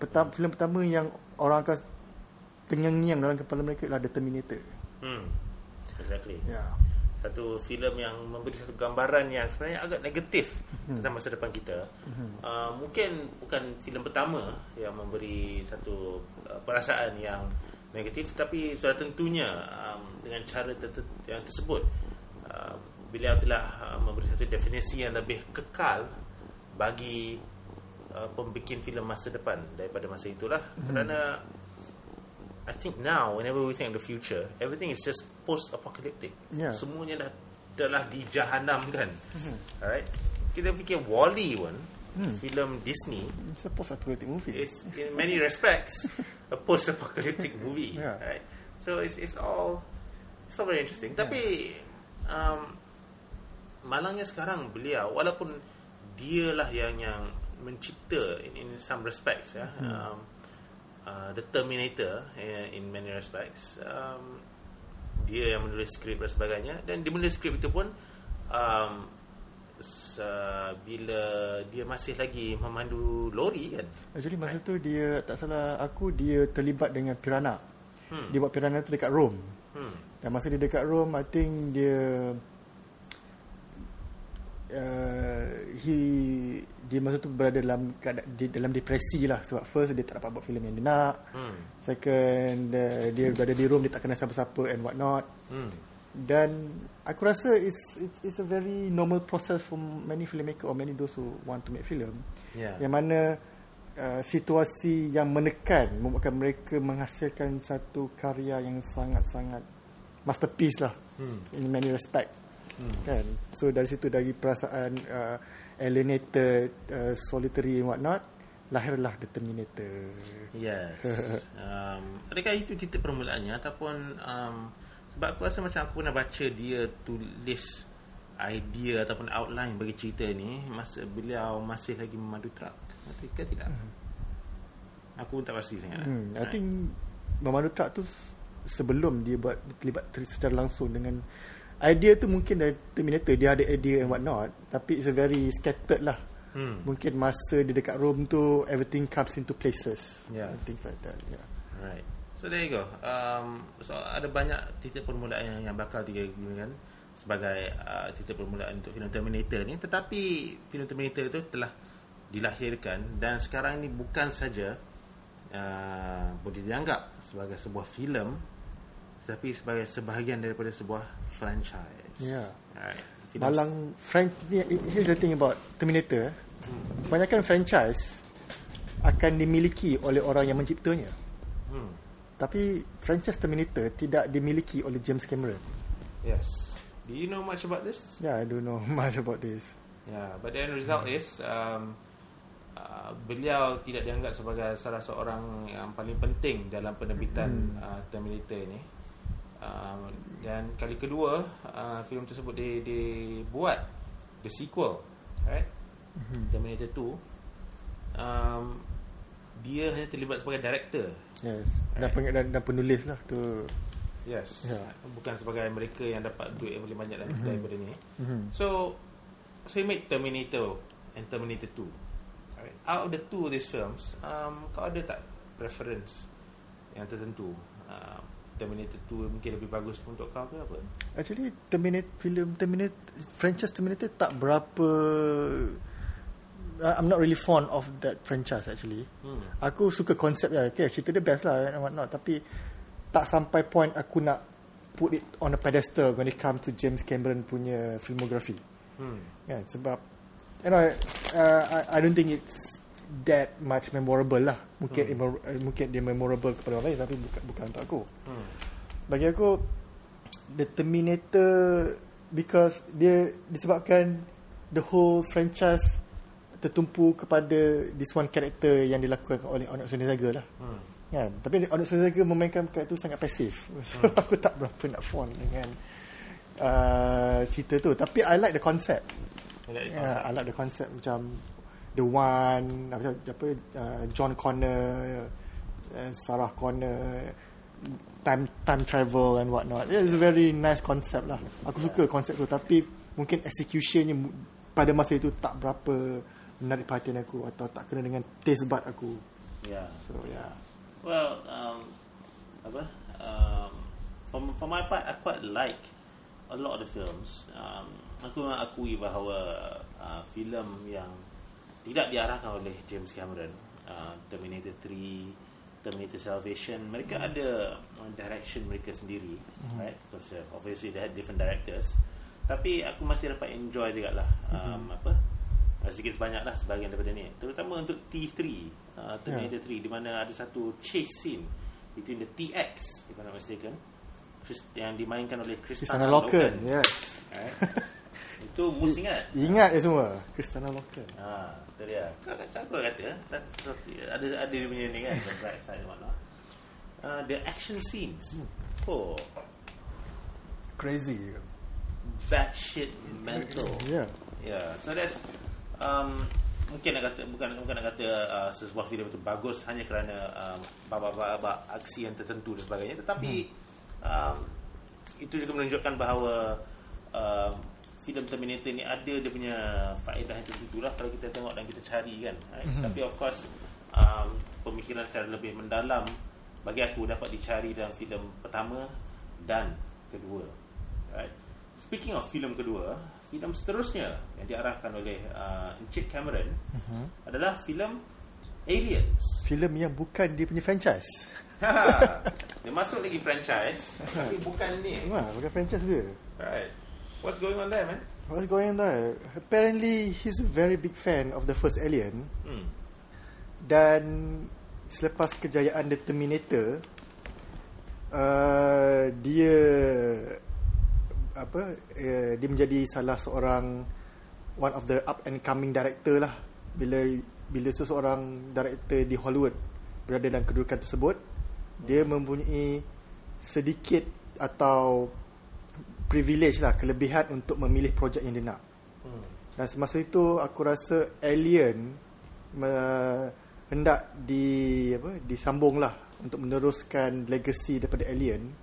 pertama filem pertama yang orang akan tengang-ngiang dalam kepala mereka adalah The Terminator. Hmm. Exactly. Ya. Yeah. Satu filem yang memberi satu gambaran yang sebenarnya agak negatif tentang masa depan kita. Uh, mungkin bukan filem pertama yang memberi satu uh, perasaan yang negatif tapi sudah tentunya um, dengan cara ter- yang tersebut uh, beliau telah uh, memberi satu definisi yang lebih kekal bagi uh, pembikin filem masa depan daripada masa itulah. Kerana I think now whenever we think of the future everything is just post-apocalyptic. Yeah. semuanya dah telah dijahanamkan. Alright? Kita fikir Wall-E pun filem Disney It's a post-apocalyptic movie. is in many respects a post-apocalyptic movie Yeah. right so it's it's all it's all very interesting. Tapi um, malangnya sekarang beliau walaupun dialah yang yang mencipta in, in some respects ya. Um, uh, the Terminator uh, in many respects um, dia yang menulis skrip dan sebagainya dan dia menulis skrip itu pun um, uh, bila dia masih lagi memandu lori kan Actually masa tu dia tak salah aku dia terlibat dengan Piranha. Hmm. Dia buat Piranha tu dekat Rome. hmm. Dan masa dia dekat Rome I think dia uh, he dia masa tu berada dalam di, dalam depresi lah sebab first dia tak dapat buat filem yang dia nak. Hmm. Second uh, dia berada di Rome dia tak kenal siapa-siapa and what not. Hmm. Dan aku rasa it's, it's it's a very normal process for many filmmaker or many those who want to make film. Yeah. Yang mana uh, situasi yang menekan membuatkan mereka menghasilkan satu karya yang sangat-sangat masterpiece lah Hmm. in many respect. Kan? So dari situ dari perasaan uh, alienated, uh, solitary and what not, lahirlah The Terminator. Yes. um, adakah itu titik permulaannya ataupun um, sebab aku rasa macam aku pernah baca dia tulis idea ataupun outline bagi cerita ni masa beliau masih lagi memandu truck. Ke tidak? Aku pun tak pasti sangat. Hmm, I Right. think memandu truck tu sebelum dia buat terlibat ter- secara langsung dengan idea tu mungkin dari Terminator dia ada idea and what not tapi it's a very scattered lah Hmm. mungkin masa dia dekat Rome tu everything comes into places Yeah. and things like that yeah. Right. So there you go. Um, so ada banyak titik permulaan yang, yang bakal digunakan sebagai uh, titik permulaan untuk filem Terminator ni. Tetapi filem Terminator itu telah dilahirkan dan sekarang ini bukan saja uh, boleh dianggap sebagai sebuah filem tetapi sebagai sebahagian daripada sebuah franchise. Yeah. Malang Fran ni here's the thing about Terminator. eh. Kebanyakan franchise akan dimiliki oleh orang yang menciptanya. Hmm. Tapi franchise Terminator tidak dimiliki oleh James Cameron. Yes. Do you know much about this? Yeah, I don't know much about this. Yeah, but the end result is um, uh, beliau tidak dianggap sebagai salah seorang yang paling penting dalam penerbitan uh, Terminator ini. Um, dan kali kedua uh, filem tersebut di, dibuat the sequel, right? Terminator 2. Um, dia hanya terlibat sebagai director. Yes. Dan, Right. peng, dan, dan penulis lah tu. Yes. Yeah. Bukan sebagai mereka yang dapat duit yang paling banyak mm-hmm. daripada ni. Mhm. So, so he made Terminator and Terminator 2. Alright. Out of the two of these films, um, kau ada tak preference yang tertentu? Um, Terminator 2 mungkin lebih bagus untuk kau ke apa? Actually Terminator film Terminator franchise Terminator tak berapa I'm not really fond of that franchise actually. Hmm. Aku suka konsep dia. Okay, cerita dia best lah and what not. Tapi tak sampai point aku nak put it on a pedestal when it comes to James Cameron punya filmography. Hmm. Kan sebab you know uh, I, I don't think it's that much memorable lah. Mungkin Hmm. uh, mungkin dia memorable kepada orang lain tapi bukan bukan untuk aku. Hmm. Bagi aku The Terminator because dia disebabkan the whole franchise tertumpu kepada this one character yang dilakukan oleh Arnold Schwarzenegger lah. Hmm. Kan? Tapi Arnold Schwarzenegger memainkan karakter tu sangat pasif. So Hmm. aku tak berapa nak fond dengan uh, cerita tu. Tapi I like the concept. I like the Yeah, I like the concept macam the one apa apa uh, John Connor, uh, Sarah Connor, time time travel and what not. It's a very nice concept lah. Aku suka konsep tu tapi mungkin executionnya pada masa itu tak berapa menarik perhatian aku atau tak kena dengan taste bud aku. Yeah. So yeah. Well, um, apa? Um, for, for my part, I quite like a lot of the films. Um, aku memang akui bahawa uh, filem yang tidak diarahkan oleh James Cameron, uh, Terminator 3, Terminator Salvation, mereka ada uh, direction mereka sendiri, right? Because uh, obviously they had different directors. Tapi aku masih dapat enjoy juga lah um, apa uh, sedikit sebanyak lah sebahagian daripada ni terutama untuk T3 uh, Terminator 3 di mana ada satu chase scene between the TX if I'm not mistaken Chris, yang dimainkan oleh Kristana Loken. Yes. right? itu mus ingat Ingat je semua. Kristana Loken. ha, itu dia kau kata aku kata satu, satu, ada ada dia punya ni kan the bright side and whatnot uh, the action scenes. Oh. Crazy. that shit mental. Yeah. Yeah, so that's um, mungkin nak kata bukan bukan nak kata uh, sebuah filem itu bagus hanya kerana um, babak-babak aksi yang tertentu dan sebagainya, tetapi um, itu juga menunjukkan bahawa um, filem Terminator ni ada dia punya faedah yang tertentu lah kalau kita tengok dan kita cari kan. Right? Tapi of course um, pemikiran secara lebih mendalam bagi aku dapat dicari dalam filem pertama dan kedua. Right? Speaking of filem kedua, filem seterusnya yang diarahkan oleh uh, Encik Cameron Mhm. adalah filem Aliens. Filem yang bukan dia punya franchise. dia masuk lagi franchise tapi bukan ni. Wah, bukan franchise dia. Right. What's going on there, man? What's going on there? Apparently, he's a very big fan of the first Alien. Hmm. Dan selepas kejayaan The Terminator, uh, dia apa? Uh, dia menjadi salah seorang one of the up and coming director lah. Bila bila seseorang director di Hollywood berada dalam kedudukan tersebut, dia mempunyai sedikit atau privilege lah, kelebihan untuk memilih projek yang dia nak. Hmm. Dan semasa itu aku rasa Alien me, hendak di apa disambung lah untuk meneruskan legacy daripada Alien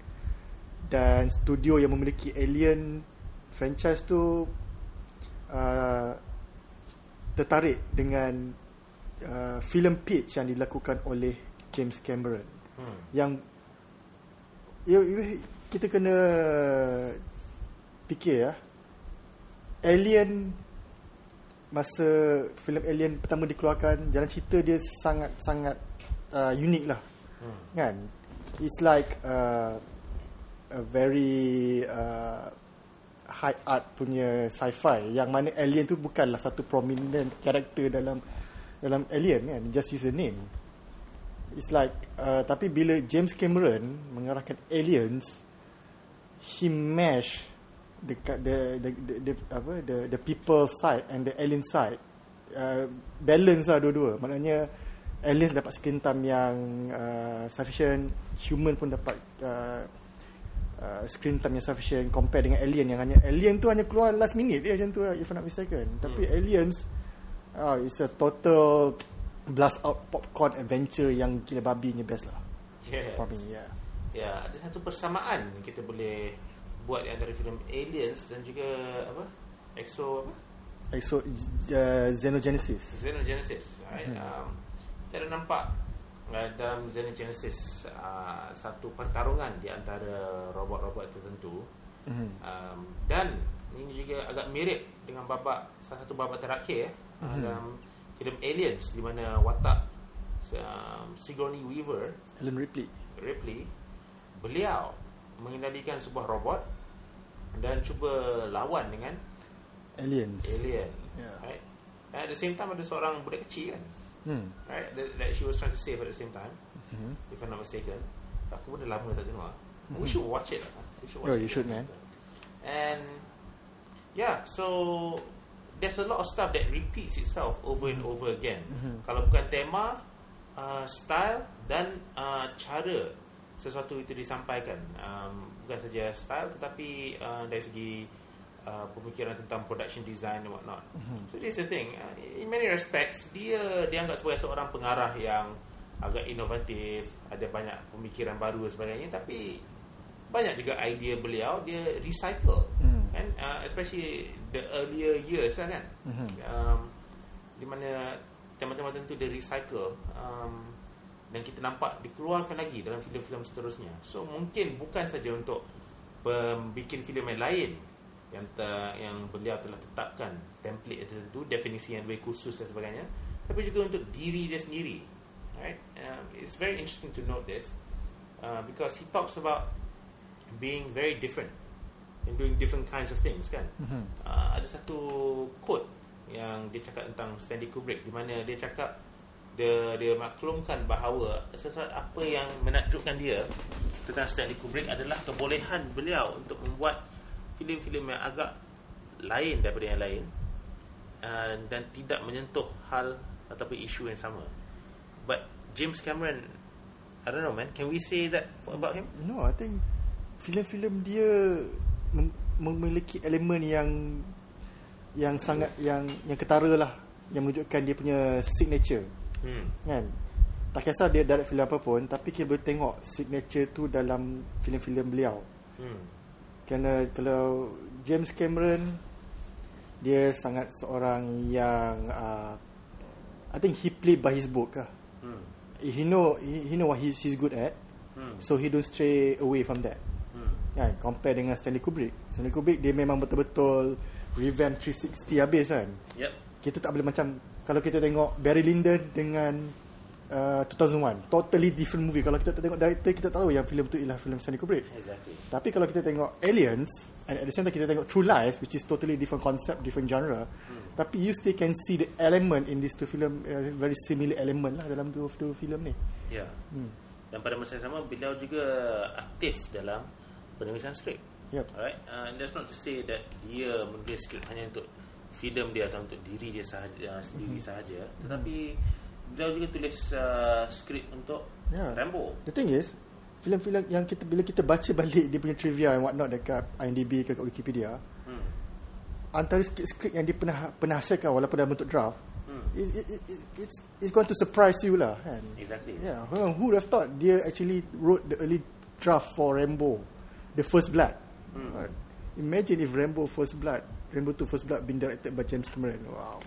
dan studio yang memiliki Alien franchise tu uh, tertarik dengan uh, film pitch yang dilakukan oleh James Cameron Hmm. yang ya, ya, kita kena fikir ya. Alien masa filem Alien pertama dikeluarkan jalan cerita dia sangat sangat uh, unik lah. Hmm. kan? It's like uh, a very uh, high art punya sci-fi yang mana alien tu bukanlah satu prominent character dalam dalam alien kan? Just use a name. It's like uh, tapi bila James Cameron mengarahkan aliens he mash the the the, the, the apa the the people side and the alien side uh, balance lah dua-dua. Maknanya aliens dapat screen time yang uh, sufficient human pun dapat uh, uh, screen time yang sufficient compare dengan alien yang hanya alien tu hanya keluar last minute dia macam tu lah if I'm not mistaken. Tapi aliens uh, it's a total blast out popcorn adventure yang gila babi punya best lah. Yes. for me yeah. Ya, ada satu persamaan kita boleh buat di antara filem Aliens dan juga apa? Exo apa? so uh, Xenogenesis Xenogenesis. Right? Hmm. Um, kita ada nampak uh, dalam Xenogenesis uh, satu pertarungan di antara robot-robot tertentu Mhm. um, dan ini juga agak mirip dengan babak salah satu babak terakhir uh, Mhm. dalam filem Aliens di mana watak um, Sigourney Weaver Ellen Ripley Ripley beliau mengendalikan sebuah robot dan cuba lawan dengan aliens. Alien. Yeah. right? And at the same time ada seorang budak kecil kan? Hmm. right? That, that she was trying to save at the same time Mhm. if I'm not mistaken. Aku pun dah lama tak tengok we should watch it we should Oh, you should, man. and yeah so there's a lot of stuff that repeats itself over and over again. Mhm. kalau bukan tema uh, style dan uh, cara sesuatu itu disampaikan um, bukan saja style tetapi uh, dari segi uh, pemikiran tentang production design and whatnot Mhm. so this is the thing uh, in many respects dia dianggap sebagai seorang pengarah yang agak inovatif ada banyak pemikiran baru dan sebagainya tapi banyak juga idea beliau dia recycle Hmm. kan uh, especially the earlier years lah kan Mhm. um, di mana tema-tema tertentu dia recycle um, dan kita nampak dikeluarkan lagi dalam filem-filem seterusnya. So mungkin bukan saja untuk pembikin filem yang lain yang ter, yang beliau telah tetapkan template tertentu definisi yang lebih khusus dan sebagainya tapi juga untuk diri dia sendiri. Right um, it's very interesting to note this uh, because he talks about being very different and doing different kinds of things kan? Mhm. uh, ada satu quote yang dia cakap tentang Stanley Kubrick di mana dia cakap dia dia maklumkan bahawa apa yang menakjubkan dia tentang Stanley Kubrick adalah kebolehan beliau untuk membuat filem-filem yang agak lain daripada yang lain uh, dan tidak menyentuh hal ataupun isu yang sama. But James Cameron I don't know man. Can we say that for, about him? No, I think filem-filem dia mem- memiliki elemen yang yang sangat yang yang ketara lah yang menunjukkan dia punya signature hmm. kan tak kisah dia direct filem apa pun tapi kita boleh tengok signature tu dalam filem-filem beliau Hmm. kerana kalau James Cameron dia sangat seorang yang uh, I think he play by his book lah. Hmm. He know he, he know what he's, he's good at Hmm. so he don't stray away from that Hmm. kan compare dengan Stanley Kubrick Stanley Kubrick dia memang betul-betul revamp 360 habis kan Yep. kita tak boleh macam kalau kita tengok Barry Lyndon dengan uh, 2001 totally different movie kalau kita tengok director kita tahu yang filem tu ialah filem Stanley Kubrick Exactly. tapi kalau kita tengok Aliens and at the same time kita tengok True Lies which is totally different concept different genre Hmm. tapi you still can see the element in these two film uh, very similar element lah dalam dua dua filem ni Ya. hmm. Dan pada masa yang sama beliau juga aktif dalam penulisan skrip. yep. Alright. Uh, and that's not to say that dia menulis skrip hanya untuk filem dia atau untuk diri dia sahaja uh, sendiri Mhm. sahaja, tetapi beliau juga tulis uh, skrip untuk Ya. Rambo. The thing is filem-filem yang kita bila kita baca balik dia punya trivia and whatnot dekat IMDb ke kat Wikipedia Hmm. antara skrip yang dia pernah pernah hasilkan walaupun dalam bentuk draft Hmm. it, it, it, it, it's it's going to surprise you lah kan Exactly. yeah who who would have thought dia actually wrote the early draft for Rambo the First Blood. Right. Imagine if Rambo First Blood, Rambo 2 First Blood been directed by James Cameron. Wow.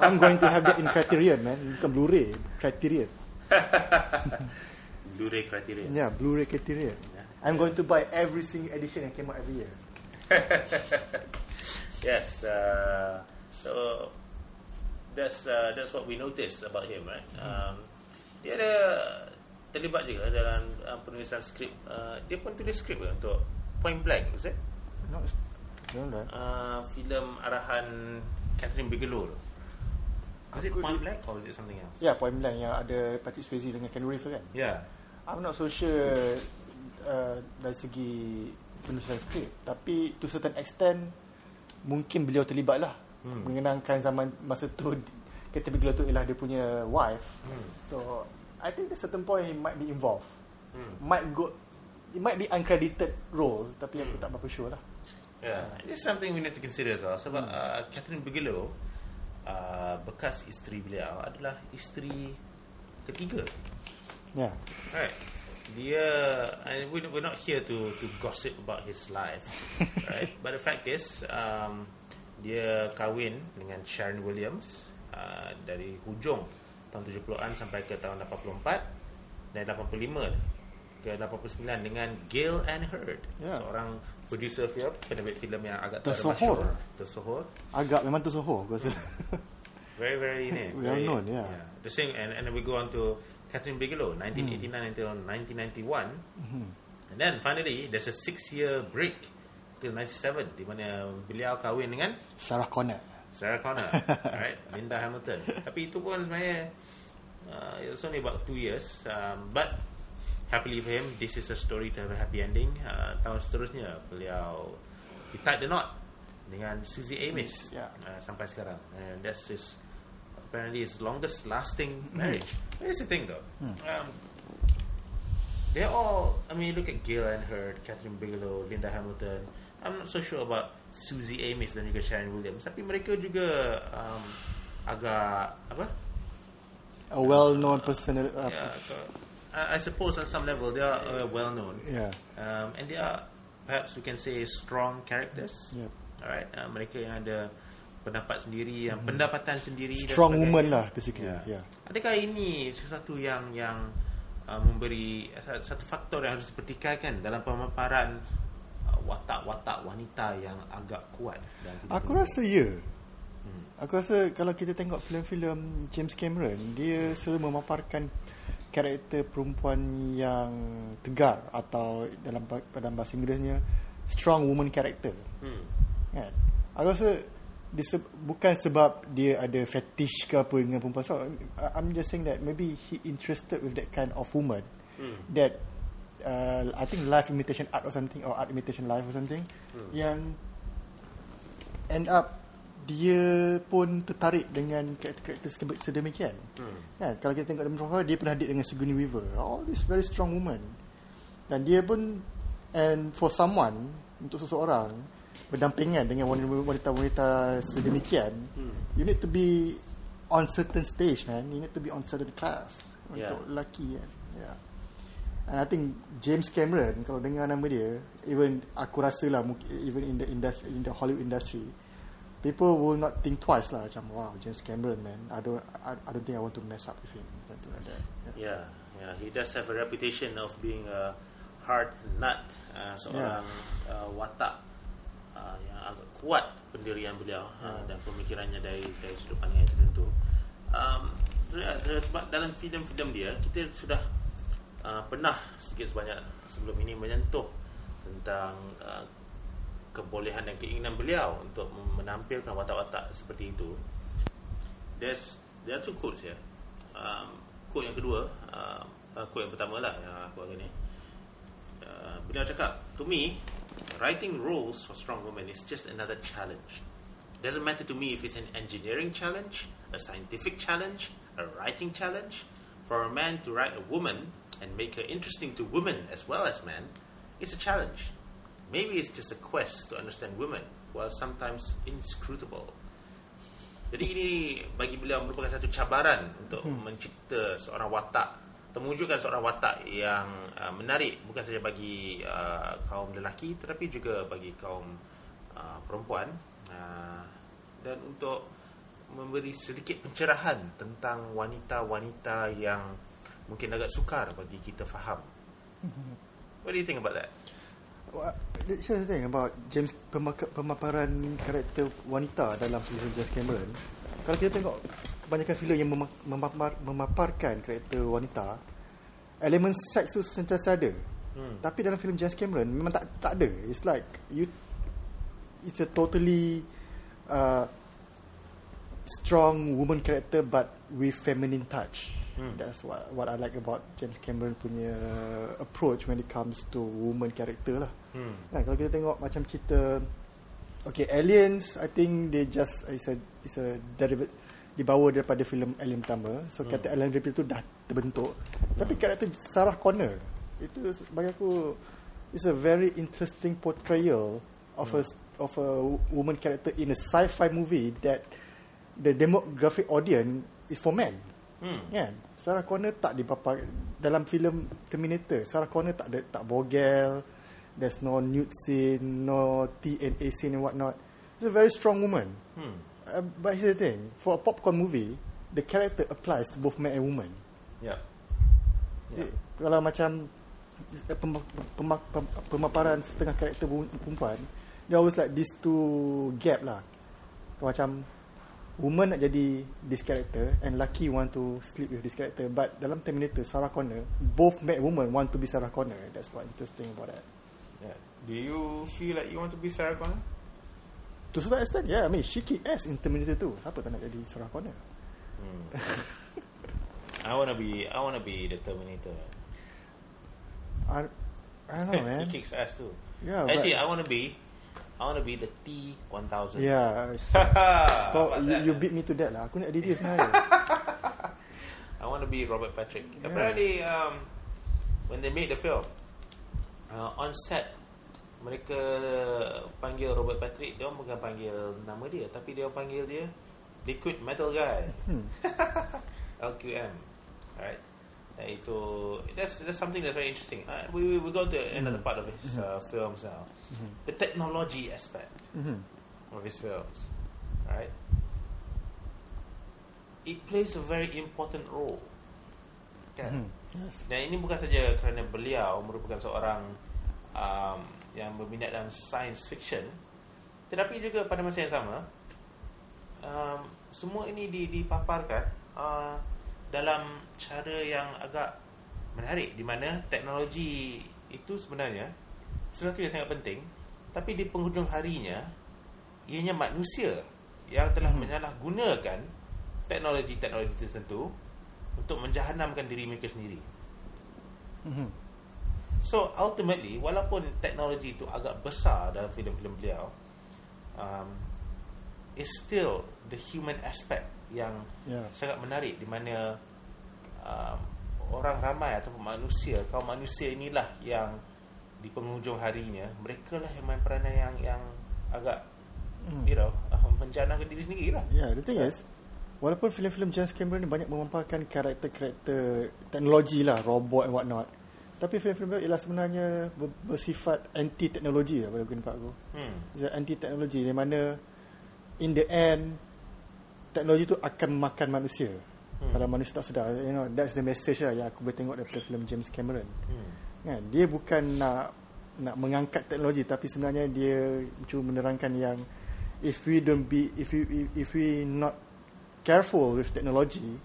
I'm going to have that in Criterion, man. Bukan Blu-ray, Criterion. Blu-ray criteria. Yeah, Blu-ray Criterion. I'm going to buy every single edition that came out every year. Yes. Uh, so that's uh, that's what we noticed about him, right? Um, dia ada terlibat juga dalam uh, penulisan skrip. Uh, dia pun tulis skrip ke untuk Point Blank, is it? No, it's- no, no. Uh, filem arahan Catherine Bigelow. Was it Aku- Point Blank or was it something else? Yeah, Point Blank yang ada Patrick Swayze dengan Ken Reeves kan? Yeah. I'm not so sure uh, dari segi penulisan skrip tapi to certain extent mungkin beliau terlibat lah Hmm. mengenangkan zaman masa tu Kata Bigelow tu ialah dia punya wife Hmm. so I think at certain point he might be involved Hmm. might go it might be uncredited role tapi aku Hmm. tak berapa sure lah Yeah, this is something we need to consider as well. Sebab uh, Catherine Bigelow, uh, bekas isteri beliau adalah isteri ketiga. yeah Right. Dia, and we- we're not here to to gossip about his life, right? But the fact is, um, dia kahwin dengan Sharon Williams uh, dari hujung tahun 70-an sampai ke tahun 84 dan 85 ke 89 dengan Gail Ann Hurd, Ya. seorang producer film, penerbit filem yang agak Tersohor. Tersohor. agak memang tersohor aku rasa Very, very ini. Well very, known, yeah. The same, and and then we go on to Catherine Bigelow, 1989 until 1991, Mhm. and then finally there's a six-year break till 97, di mana beliau kahwin dengan Sarah Connor Sarah Connor, right, Linda Hamilton. Tapi itu pun sebenarnya uh, it's only about two years, um, but happily for him, this is a story to have a happy ending. Uh, tahun seterusnya beliau he tied the knot dengan Susie Amis Yeah. uh, sampai sekarang, and that's his apparently his longest lasting marriage. Here's the thing though. Um, they're all. I mean, look at Gail and Hurd, Catherine Bigelow, Linda Hamilton. I'm not so sure about Susie Amis dan juga Sharon Williams. Tapi mereka juga um, agak apa? a well known personal uh, Yeah, I, I suppose on some level they are uh, well known, yeah um, and they are perhaps we can say strong characters. Yep. Alright, uh, mereka yang ada pendapat sendiri, yang pendapatan sendiri. strong woman lah basically Yeah. yeah Adakah ini sesuatu yang yang uh, memberi satu faktor yang harus dipertikaikan dalam pemaparan uh, watak-watak wanita yang agak kuat Aku rasa ya. Hmm. Aku rasa kalau kita tengok filem-filem James Cameron, dia selalu memaparkan karakter perempuan yang tegar atau dalam dalam bahasa Inggerisnya strong woman character. Hmm. Kan? Aku rasa dise- bukan sebab dia ada fetish ke apa dengan perempuan. So, I'm just saying that maybe he interested with that kind of woman Hmm. that uh, I think life imitation art or something or art imitation life or something Hmm. yang end up dia pun tertarik dengan karakter-karakter sedemikian. Hmm. Kan? Kalau kita tengok dalam profile dia pernah date dengan Sigourney Weaver. All this very strong woman. Dan dia pun and for someone untuk seseorang berdampingan dengan wanita-wanita sedemikian, Hmm. you need to be on certain stage man. You need to be on certain class Yeah. untuk lelaki kan. Yeah. And I think James Cameron kalau dengar nama dia, even aku rasa lah even in the industry in the Hollywood industry, people will not think twice lah macam wow James Cameron man. I don't I, I don't think I want to mess up with him something like that. Yeah. Yeah, yeah, he does have a reputation of being a hard nut, uh, seorang uh, watak uh, yang agak kuat pendirian beliau uh, dan pemikirannya dari dari sudut pandang yang tertentu. Um, sebab dalam filem-filem dia kita sudah uh, pernah sedikit sebanyak sebelum ini menyentuh tentang uh, kebolehan dan keinginan beliau untuk menampilkan watak-watak seperti itu. There's there are two quotes here. Um, quote yang kedua, uh, uh, quote yang pertama lah yang aku agak ni. Uh, beliau cakap, to me, writing roles for strong women is just another challenge. Doesn't matter to me if it's an engineering challenge, a scientific challenge, a writing challenge. For a man to write a woman and make her interesting to women as well as men, it's a challenge. Maybe it's just a quest to understand women, while sometimes inscrutable. Jadi ini bagi beliau merupakan satu cabaran untuk mencipta seorang watak Temunjukkan seorang watak yang uh, menarik bukan saja bagi uh, kaum lelaki tetapi juga bagi kaum uh, perempuan uh, dan untuk memberi sedikit pencerahan tentang wanita-wanita yang mungkin agak sukar bagi kita faham. What do you think about that? Here's the thing about James pemaparan karakter wanita dalam filem James Cameron. Kalau kita tengok kebanyakan filem yang mema- memapar, memaparkan karakter wanita, elemen seks tu sentiasa ada. Hmm. Tapi dalam filem James Cameron memang tak tak ada. It's like you it's a totally uh, strong woman character but with feminine touch. Hmm. That's what what I like about James Cameron punya approach when it comes to woman character lah. Hmm. Kan kalau kita tengok macam cerita Okay, Aliens I think they just it's a it's a derivative dibawa daripada filem Alien pertama. So Hmm. kata Alien Ripley tu dah terbentuk. Tapi karakter Sarah Connor itu bagi aku it's a very interesting portrayal of a of a woman character in a sci-fi movie that the demographic audience is for men. Hmm. Kan? Sarah Connor tak dipapar dalam filem Terminator. Sarah Connor tak ada tak bogel. There's no nude scene, no TNA scene and whatnot. She's a very strong woman. Hmm. Uh, but here's the thing, for a popcorn movie, the character applies to both man and woman. Yeah. Yeah. Kalau macam eh, pem, pem, pem, pemaparan setengah karakter pu- perempuan, they always like these two gap lah. Macam woman nak jadi this character and lucky want to sleep with this character. But dalam Terminator, Sarah Connor, both man and woman want to be Sarah Connor. That's what interesting about that. Yeah. Do you feel like you want to be Sarah Connor? To certain extent, yeah. I mean, she kick ass in Terminator tu. Siapa tak nak jadi Sarah Connor? Hmm. I wanna be I wanna be the Terminator. I, I don't know, man. he kicks ass too. Yeah, Actually, but- I wanna be I wanna be the T one thousand. Yeah. Kau, you, you beat me to that lah. Aku nak jadi dia sebenarnya. I want to be Robert Patrick. Yeah. Apparently, um, when they made the film, uh, on set, mereka panggil Robert Patrick. Dia orang bukan panggil nama dia, tapi dia orang panggil dia Liquid Metal Guy, Hmm. LQM. Alright. Uh, itu that's that's something that's very interesting. Uh, we we we go to another part of his uh, films now. The technology aspect Mhm. of his films, right? It plays a very important role. Kan? Mhm. Yes. Dan ini bukan saja kerana beliau merupakan seorang um, yang berminat dalam science fiction, tetapi juga pada masa yang sama, um, semua ini di, dipaparkan uh, dalam cara yang agak menarik, di mana teknologi itu sebenarnya sesuatu yang sangat penting, tapi di penghujung harinya, ianya manusia yang telah menyalahgunakan teknologi-teknologi tertentu untuk menjahanamkan diri mereka sendiri. Mhm. So ultimately walaupun teknologi itu agak besar dalam filem-filem beliau um, it's still the human aspect yang Yeah. sangat menarik di mana um, orang ramai ataupun manusia kaum manusia inilah yang di penghujung harinya mereka lah yang main peranan yang yang agak Hmm. you know uh, menjanangkan diri sendiri lah Yeah, the thing is, walaupun filem-filem James Cameron ni banyak memamparkan karakter-karakter teknologi lah, robot and whatnot. Tapi filem-filem dia ialah sebenarnya ber- bersifat anti-teknologi lah pada pendapat aku. hmm. It's anti-teknologi di mana in the end teknologi tu akan memakan manusia. Hmm. Kalau manusia tak sedar, you know, that's the message lah yang aku boleh tengok daripada filem James Cameron. Hmm. Kan? Dia bukan nak nak mengangkat teknologi tapi sebenarnya dia cuba menerangkan yang if we don't be if we if, we not careful with technology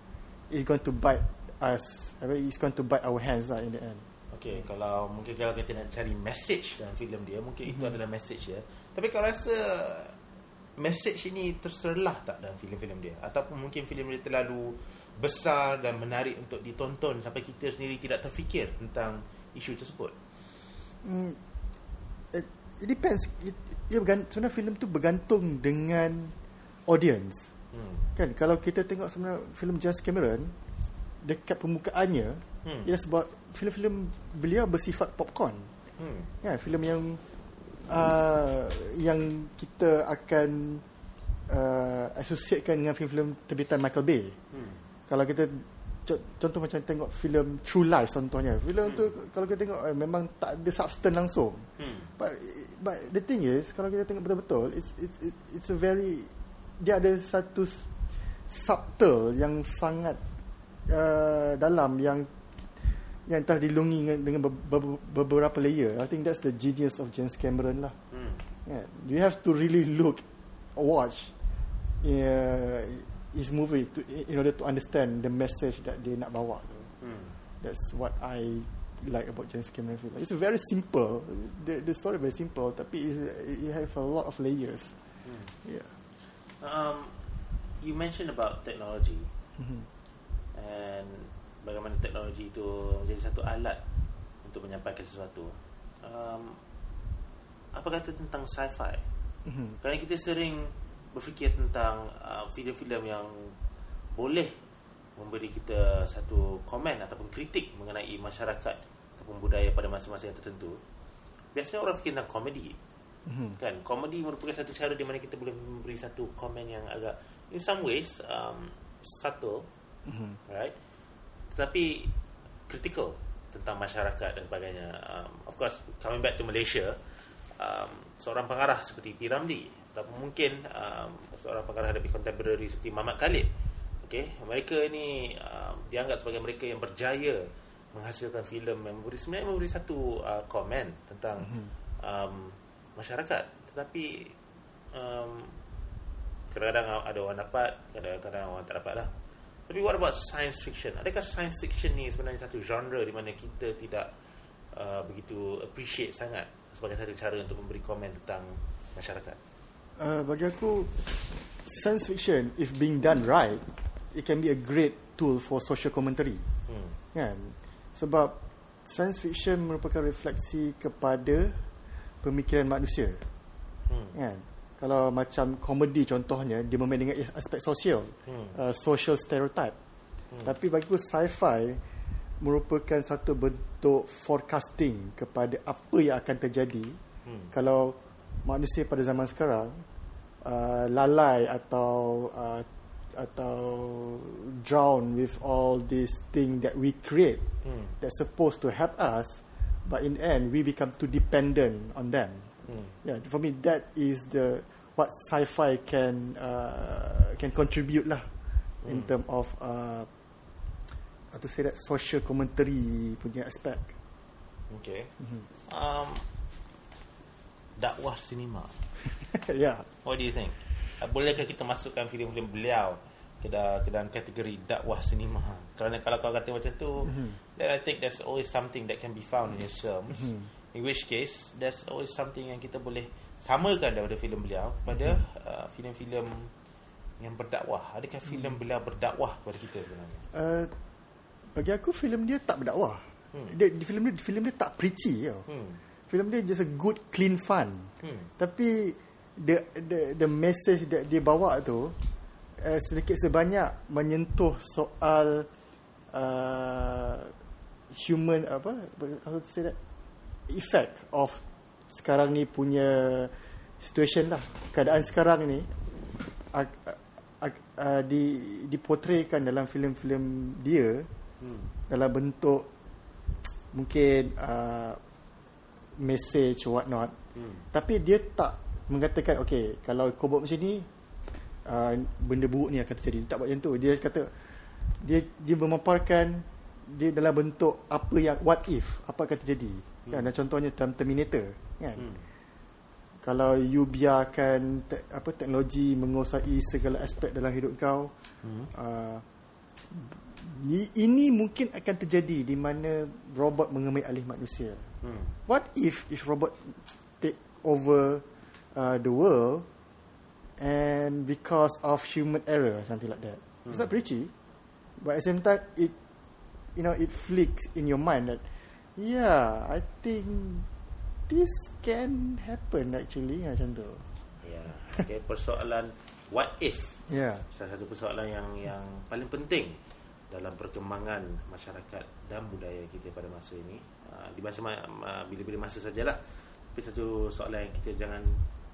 it's going to bite us I mean, it's going to bite our hands lah in the end Okay, kalau mungkin kalau kita nak cari message dalam filem dia, mungkin itu Mhm. adalah message dia. Tapi kau rasa message ini terserlah tak dalam filem-filem dia? Ataupun mungkin filem dia terlalu besar dan menarik untuk ditonton sampai kita sendiri tidak terfikir tentang isu tersebut? mm, it, it depends it, ia bergantung, sebenarnya filem tu bergantung dengan audience Hmm. kan kalau kita tengok sebenarnya filem James Cameron dekat permukaannya Hmm. ialah sebab filem-filem beliau bersifat popcorn Hmm. Ya, filem yang uh, yang kita akan uh, associatekan dengan filem-filem terbitan Michael Bay. Hmm. Kalau kita co- contoh macam tengok filem True Lies contohnya. Filem Hmm. tu kalau kita tengok eh, memang tak ada substance langsung. Hmm. But but the thing is kalau kita tengok betul-betul it's it's it's, a very dia ada satu subtle yang sangat uh, dalam yang yang telah dilungi dengan, dengan be- be- beberapa layer. I think that's the genius of James Cameron lah. Hmm. Yeah, you have to really look, watch uh, his movie to, in order to understand the message that dia nak bawa. Hmm. That's what I like about James Cameron film. It's very simple. The the story very simple, tapi it have a lot of layers. Hmm. Yeah. Um, you mentioned about technology Mhm. and bagaimana teknologi itu menjadi satu alat untuk menyampaikan sesuatu. Um, apa kata tentang sci-fi? Mhm. Kerana kita sering berfikir tentang uh, filem-filem yang boleh memberi kita satu komen ataupun kritik mengenai masyarakat ataupun budaya pada masa-masa yang tertentu. Biasanya orang fikir tentang komedi. Mhm. Kan, komedi merupakan satu cara di mana kita boleh memberi satu komen yang agak in some ways um, subtle, Mhm. right? Tetapi critical tentang masyarakat dan sebagainya. Um, of course, coming back to Malaysia, um, seorang pengarah seperti P. Ramlee ataupun mungkin um, seorang pengarah lebih contemporary seperti Muhammad Khalid. Okay, mereka ini um, dianggap sebagai mereka yang berjaya menghasilkan filem yang memberi sebenarnya memberi satu uh, komen tentang um, masyarakat. Tetapi um, kadang-kadang ada orang dapat, kadang-kadang orang tak dapat lah. Tapi what about science fiction? Adakah science fiction ni sebenarnya satu genre di mana kita tidak uh, begitu appreciate sangat sebagai satu cara untuk memberi komen tentang masyarakat? Uh, bagi aku, science fiction, if being done right, it can be a great tool for social commentary. Hmm. Kan? Sebab science fiction merupakan refleksi kepada pemikiran manusia. Hmm. Kan? Kalau macam komedi contohnya, dia memain dengan aspek sosial, Hmm. uh, social stereotype. Tapi bagi aku sci-fi merupakan satu bentuk forecasting kepada apa yang akan terjadi Hmm. kalau manusia pada zaman sekarang uh, lalai atau uh, atau drown with all these thing that we create Hmm. that's supposed to help us but in the end we become too dependent on them Hmm. yeah for me that is the what sci-fi can uh, can contribute lah in term of uh, how to say that social commentary punya aspect Okay. Um, dakwah sinema. yeah What do you think? Uh, Bolehkah kita masukkan filem-filem beliau ke, da- ke dalam kategori dakwah sinema? Kerana kalau kau kata macam tu, then I think there's always something that can be found in his films. In which case, there's always something yang kita boleh samakan daripada filem beliau kepada uh, filem-filem yang berdakwah. Adakah filem beliau berdakwah kepada kita sebenarnya? uh, bagi aku filem dia tak berdakwah Hmm. dia di filem dia filem dia tak preachy tau Hmm. filem dia just a good clean fun Hmm. tapi the the the message that dia bawa tu uh, sedikit sebanyak menyentuh soal uh, human apa how to say that effect of sekarang ni punya situation lah. Keadaan sekarang ni uh, uh, uh, di dipotretkan dalam filem-filem dia Hmm. dalam bentuk mungkin uh, message what not Hmm. tapi dia tak mengatakan okay kalau kau buat macam ni uh, benda buruk ni akan terjadi. Dia tak buat macam tu. Dia kata dia dia memaparkan dia dalam bentuk apa yang what if apa akan terjadi hmm. kan dan contohnya dalam Terminator kan Hmm. kalau you biarkan te, apa teknologi menguasai segala aspek dalam hidup kau Hmm. uh, ni- ini mungkin akan terjadi di mana robot mengambil alih manusia Hmm. what if if robot take over uh, the world and because of human error something like that it's not preachy but at the same time it you know it flicks in your mind that yeah i think this can happen actually macam tu. Ya, okay, persoalan what if. Yeah. Salah satu persoalan yang yang paling penting dalam perkembangan masyarakat dan budaya kita pada masa ini. Uh, di masa uh, bila-bila masa sajalah. Tapi satu soalan yang kita jangan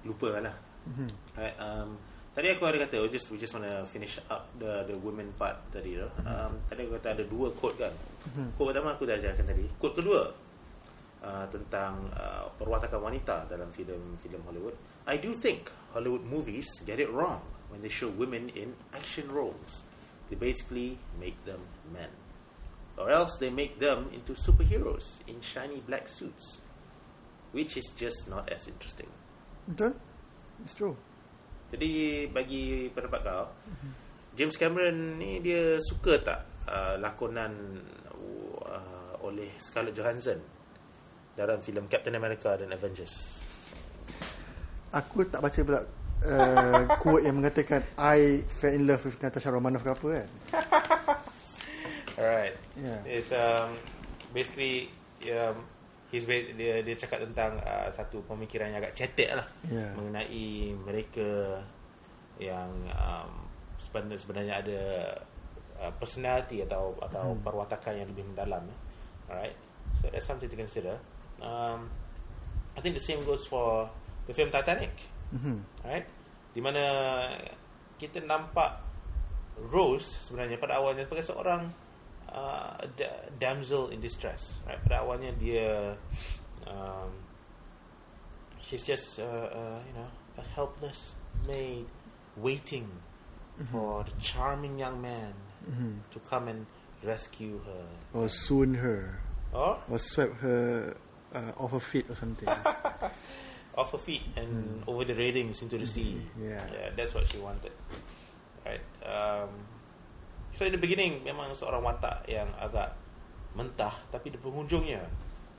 lupa lah Mhm. right, um, Tadi aku ada kata, we just we just wanna finish up the the women part tadi tu. Um, tadi aku kata ada dua quote kan. Quote pertama aku dah ajarkan tadi. Quote kedua uh, tentang uh, perwatakan wanita dalam filem-filem Hollywood. I do think Hollywood movies get it wrong when they show women in action roles. They basically make them men. Or else they make them into superheroes in shiny black suits. Which is just not as interesting. Betul? It's true. Jadi bagi pendapat kau, James Cameron ni dia suka tak uh, lakonan uh, oleh Scarlett Johansson dalam filem Captain America dan Avengers? Aku tak baca pula uh, quote yang mengatakan I fell in love with Natasha Romanoff ke apa kan. Alright. Yeah. It's um basically um he's ba- dia dia cakap tentang uh, satu pemikiran yang agak cetek lah Yeah. mengenai mereka yang um, sebenarnya, sebenarnya ada uh, personality atau atau perwatakan yang lebih mendalam. eh. Alright. So that's something to consider. Um, I think the same goes for the film Titanic. Mhm. Alright. Di mana kita nampak Rose sebenarnya pada awalnya sebagai seorang uh, damsel in distress. Right. Pada awalnya dia um, she's just uh, uh, you know a helpless maid waiting for the charming young man Mhm. to come and rescue her. Or swoon her. Or Or swept her uh, off her feet or something. off her feet and over the railings into the sea. Yeah. yeah, that's what she wanted. Right. Um, so in the beginning memang seorang watak yang agak mentah, tapi di penghujungnya,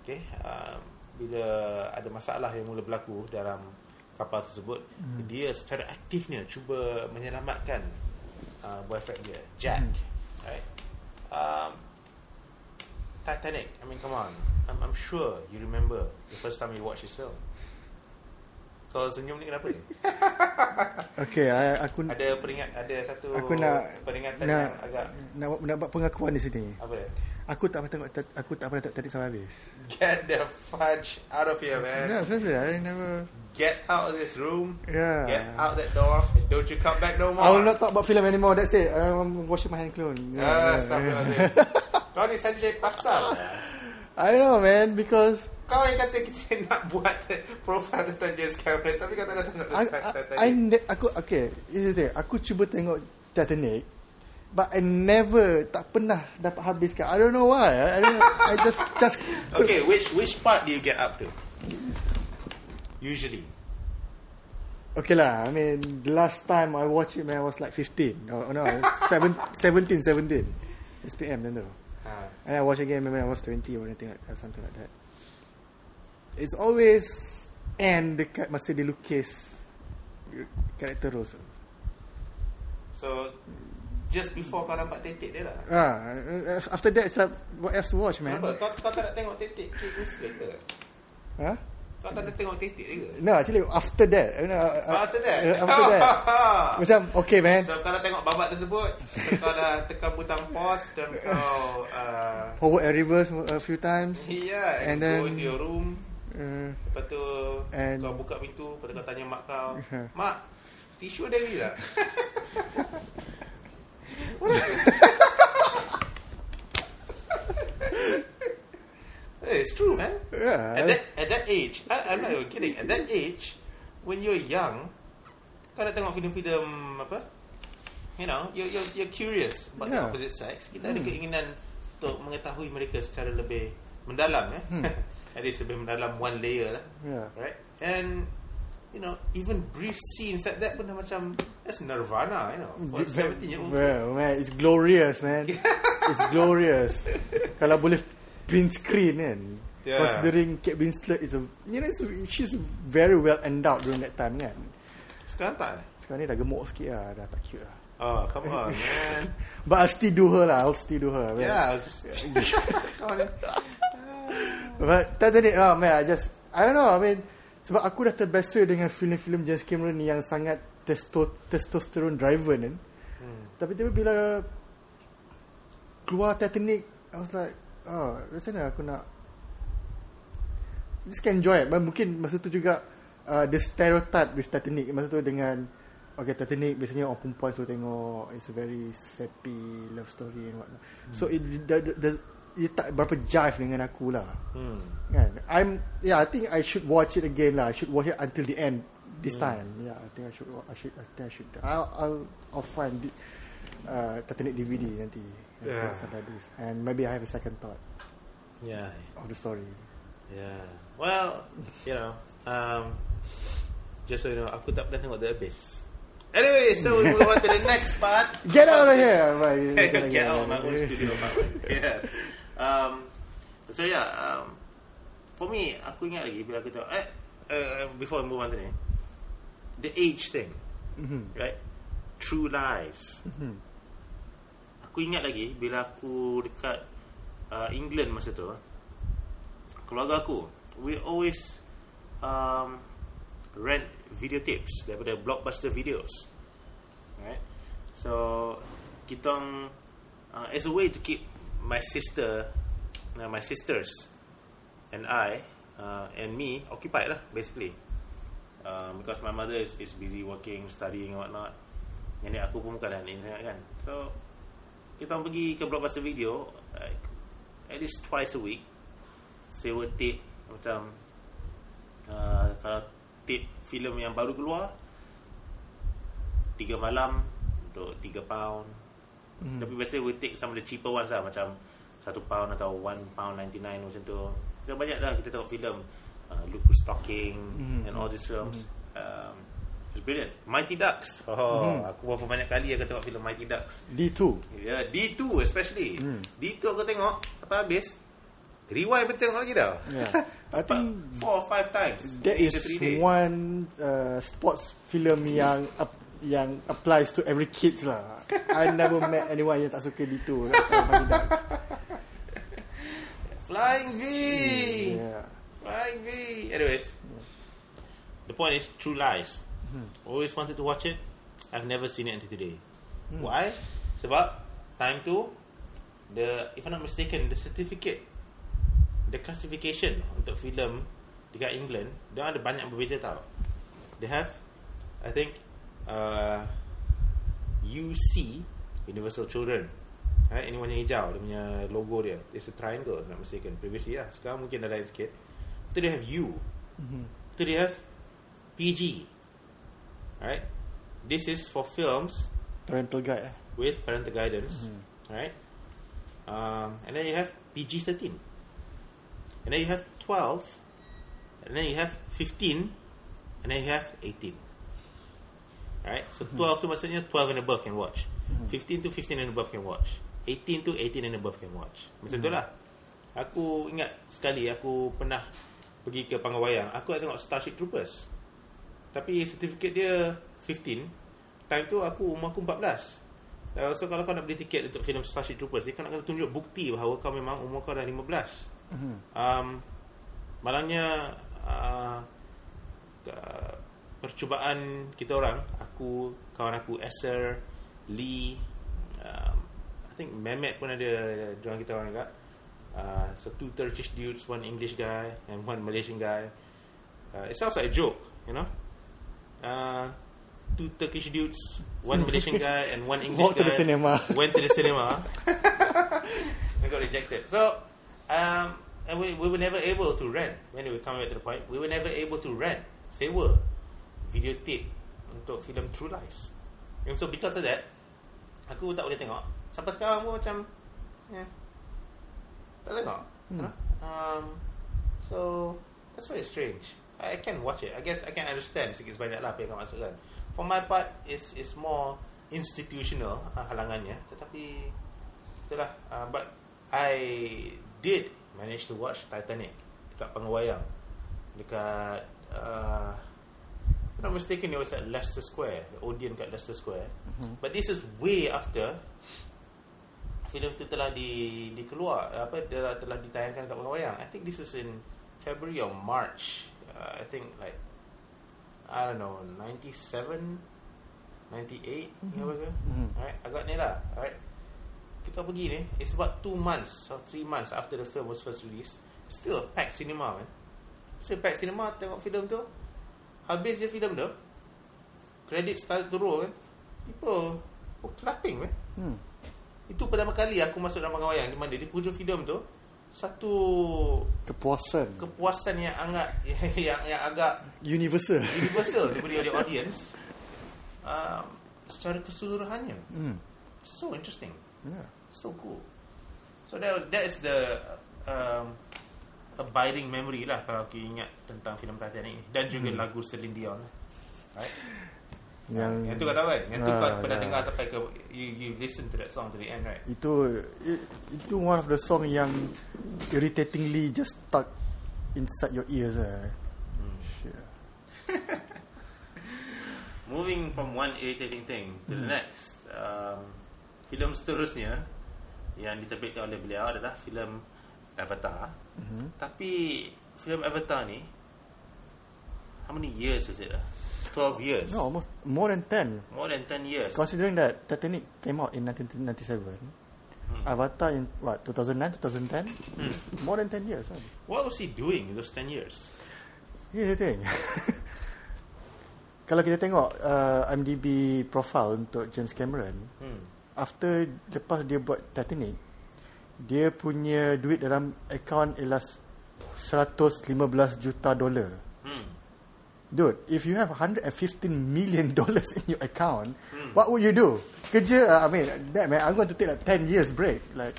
okay, um, bila ada masalah yang mula berlaku dalam kapal tersebut, dia secara aktifnya cuba menyelamatkan uh, boyfriend dia, Jack. Right. Um, Titanic. I mean, come on. I'm, I'm sure you remember the first time you watched this film. Kau senyum ni kenapa ni? okay, I, aku Ada peringat ada satu aku nak peringatan nak, yang agak nak, nak buat pengakuan di sini. apa dia? Aku tak pernah tengok aku tak pernah tengok tadi sampai habis. Get the fudge out of here, man. No, seriously, I never Get out of this room. Yeah. Get out that door. And don't you come back no more. I will not talk about film anymore. That's it. I'm washing my hand clone. Ah, stop it. Kau ni Sanjay pasal. I know, man, because Kau yang kata kita nak buat profile tentang James Cameron tapi kau tak nak tengok I, Titanic. I, I aku okay, is thing. Aku cuba tengok Titanic, but I never tak pernah dapat habiskan. I don't know why. I, I don't know. I just just Okay, which which part do you get up to? Usually. Okay lah, I mean, the last time I watched it, man, I was like 15. Oh, no, seven, 17, 17. SPM, then though. Ha. And I watched again when I was 20 or anything like that, something like that. It's always end dekat masa dia lukis karakter Rose. So just before kau nampak titik dia lah. Ah, uh, after that, it's like, what else to watch, man? Kenapa? Kau, kau tak nak tengok titik Kate Winslet ke? Huh? Kau tak nak tengok titik dia ke? No, actually, after that. You know, uh, Oh, after that? Uh, after that. Macam, okay, man. So kau dah tengok babak tersebut so, Kau dah tekan butang pause Dan kau uh, Forward and reverse a few times. Yeah And And, then- go into your room Uh, Lepas tu And- Kau buka pintu Lepas tu kau tanya mak kau Uh-huh. Mak Tisu ada lagi tak? Hey, it's true, man. yeah. At that at that age, I, I'm not even kidding. At that age, when you're young, kau nak tengok filem-filem apa? You know, you're you're, you're curious about Yeah. the opposite sex. Kita Hmm. ada keinginan untuk mengetahui mereka secara lebih mendalam, ya. Hmm. At least mendalam one layer lah, Yeah. right? And you know, even brief scenes like that pun dah macam that's nirvana, you know, for 17 year old. Well, man, it's glorious, man. it's glorious. Kalau boleh print screen kan. Yeah. Considering Kate Winslet is a, you know, she's very well endowed during that time kan. Sekarang tak? eh? Sekarang ni dah gemuk sikit lah, dah tak cute lah. Oh, come on, man. But I'll still do her lah, I'll still do her. man. yeah, just come on. But Titanic, oh man, I just, I don't know, I mean, sebab aku dah terbiasa dengan filem-filem James Cameron ni yang sangat testo, testosterone driven kan. Hmm. Tapi tiba bila keluar Titanic, I was like, oh, macam mana aku nak just can enjoy it. But mungkin masa tu juga uh, the stereotype with Titanic masa tu dengan Okay, Titanic biasanya orang perempuan suka tengok It's a very sappy love story and whatnot So it the, the, the, Dia tak berapa jive dengan aku lah Hmm. Kan I'm Yeah I think I should watch it again lah I should watch it until the end This time Yeah I think I should I should I think I should I'll I'll, I'll find the, uh, Titanic DVD nanti Yeah. sampai habis And maybe I have a second thought Yeah. Of the story Yeah. Well, you know, um, just so you know, aku tak pernah tengok The Abyss. Anyway, so we move on to the next part. Get out of here Right, Get out of my own studio. Yes. Um, so yeah, um, for me, aku ingat lagi bila aku tengok, eh, uh, before we move on to ni, the age thing, Mhm. right? True Lies. Mhm. Aku ingat lagi bila aku dekat uh, England masa tu, keluarga aku, we always um, rent videotapes daripada blockbuster videos, right? So kita uh, as a way to keep my sister, uh, my sisters, and I uh, and me occupied lah basically. Um, because my mother is, is busy working, studying and whatnot. Nenek aku pun bukan ni sangat kan. So kita pergi ke blockbuster video like, at least twice a week. Sewa tape macam uh, kalau tape filem yang baru keluar tiga malam untuk tiga pound. Hmm. Tapi biasanya we take some of the cheaper ones lah Macam satu pound atau one pound 99 macam tu. So banyak lah kita tengok filem uh, Luke Who's Talking Mhm. And all these films. Um, It's brilliant. Mighty Ducks. Oh Mhm. aku berapa banyak kali aku tengok filem Mighty Ducks. D2 Ya, D2 especially. Hmm. D2 aku tengok Sampai habis? Rewind pun tengok lagi dah. Yeah. I think Four or five times That is one uh, sports film yang up, yang applies to every kids lah. I never met anyone yang tak suka D2 lah, Mighty Ducks. Flying V Yeah. Flying V Anyways The point is True Lies Hmm. Always wanted to watch it I've never seen it until today Hmm. Why? Sebab Time tu the If I'm not mistaken The certificate The classification Untuk filem Dekat England Dia ada banyak berbeza tau They have I think uh, UC Universal Children. Eh, Ini warna hijau Dia punya logo dia. It's a triangle Nak mistaken. Previously lah Sekarang mungkin dah lain sikit. Itu dia have U mm-hmm. Itu dia have PG Alright? This is for films Parental guide eh? With parental guidance. Mm-hmm. Alright? Um, And then you have PG-13 And then you have 12 And then you have 15 And then you have 18 Alright? So 12 mm-hmm. tu maksudnya 12 and above can watch. 15 tu 15 and above can watch. 18 tu 18 and above can watch. Macam mm-hmm. tu hmm. lah. Aku ingat sekali Aku pernah Pergi ke panggung wayang Aku nak tengok Starship Troopers. Tapi sertifikat dia 15 Time tu aku umur aku 14 eh, So kalau kau nak beli tiket Untuk filem Starship Troopers Dia kan nak kena tunjuk bukti Bahawa kau memang umur kau dah 15 mm-hmm. um, Malangnya uh, Percubaan kita orang Aku, kawan aku Esther, Lee um, I think Mehmet pun ada Join kita orang juga uh, So two Turkish dudes One English guy And one Malaysian guy uh, It sounds like a joke You know uh, Two Turkish dudes One Malaysian guy And one English Walk to guy the cinema. Went to the cinema I got rejected. So, um, and we, we were never able to rent. When we come back to the point, we were never able to rent, sewa, videotape untuk filem True Lies. And so because of that, aku tak boleh tengok. Sampai sekarang pun macam, yeah, tak tengok. Hmm. Huh? Um, so that's very strange. I, I can watch it. I guess I can understand sikit sebanyak lah apa yang kau maksudkan. For my part, it's it's more institutional uh, halangannya. Tetapi itulah. Uh, but I did manage to watch Titanic dekat Pengawayang. Dekat uh, if I'm not mistaken, it was at Leicester Square, the Odeon kat Leicester Square. Mhm. But this is way after filem tu telah di dikeluar apa telah, telah ditayangkan kat Pengawayang. I think this was in February or March. Uh, I think like I don't know 97 98 mm-hmm. apa ke Mhm. Alright agak ni lah Alright Kita pergi ni It's about 2 months Or 3 months After the film was first released Still a packed cinema man Still packed cinema Tengok filem tu Habis je filem tu credit start to roll kan, people were clapping man. Hmm. Itu pertama kali aku masuk dalam wayang di mana di hujung filem tu satu Kepuasan. kepuasan yang agak yang yang agak Universal. universal diberi oleh audience um, secara keseluruhannya. Hmm. So interesting. Yeah. So cool. So that that is the um, abiding memory lah kalau aku ingat tentang filem Titanic ni dan juga Hmm. lagu Celine Dion. Right? Yang, Yang tu kau tahu kan? Yang tu Ah, kau pernah yeah. dengar sampai ke you, you listen to that song to the end right? Itu itu one of the song yang irritatingly just stuck inside your ears. Eh. Hmm. Shit. Moving from one irritating thing to Hmm. the next. Um, filem seterusnya yang diterbitkan oleh beliau adalah filem Avatar. Mhm. Tapi filem Avatar ni how many years is it? ah? 12 years. No, almost more than 10. More than 10 years. Considering that Titanic came out in 1997, Hmm. Avatar in what 2009, 2010, Hmm. more than 10 years. Kan? What was he doing in those 10 years? Here's the thing. Kalau kita tengok uh, IMDb profile untuk James Cameron, Hmm. after lepas dia buat Titanic, dia punya duit dalam akaun ialah 115 juta dolar. Hmm. Dude, if you have 115 million dollars in your account, Hmm. what would you do? Kerja, uh, I mean, that man, I'm going to take like 10 years break. Like,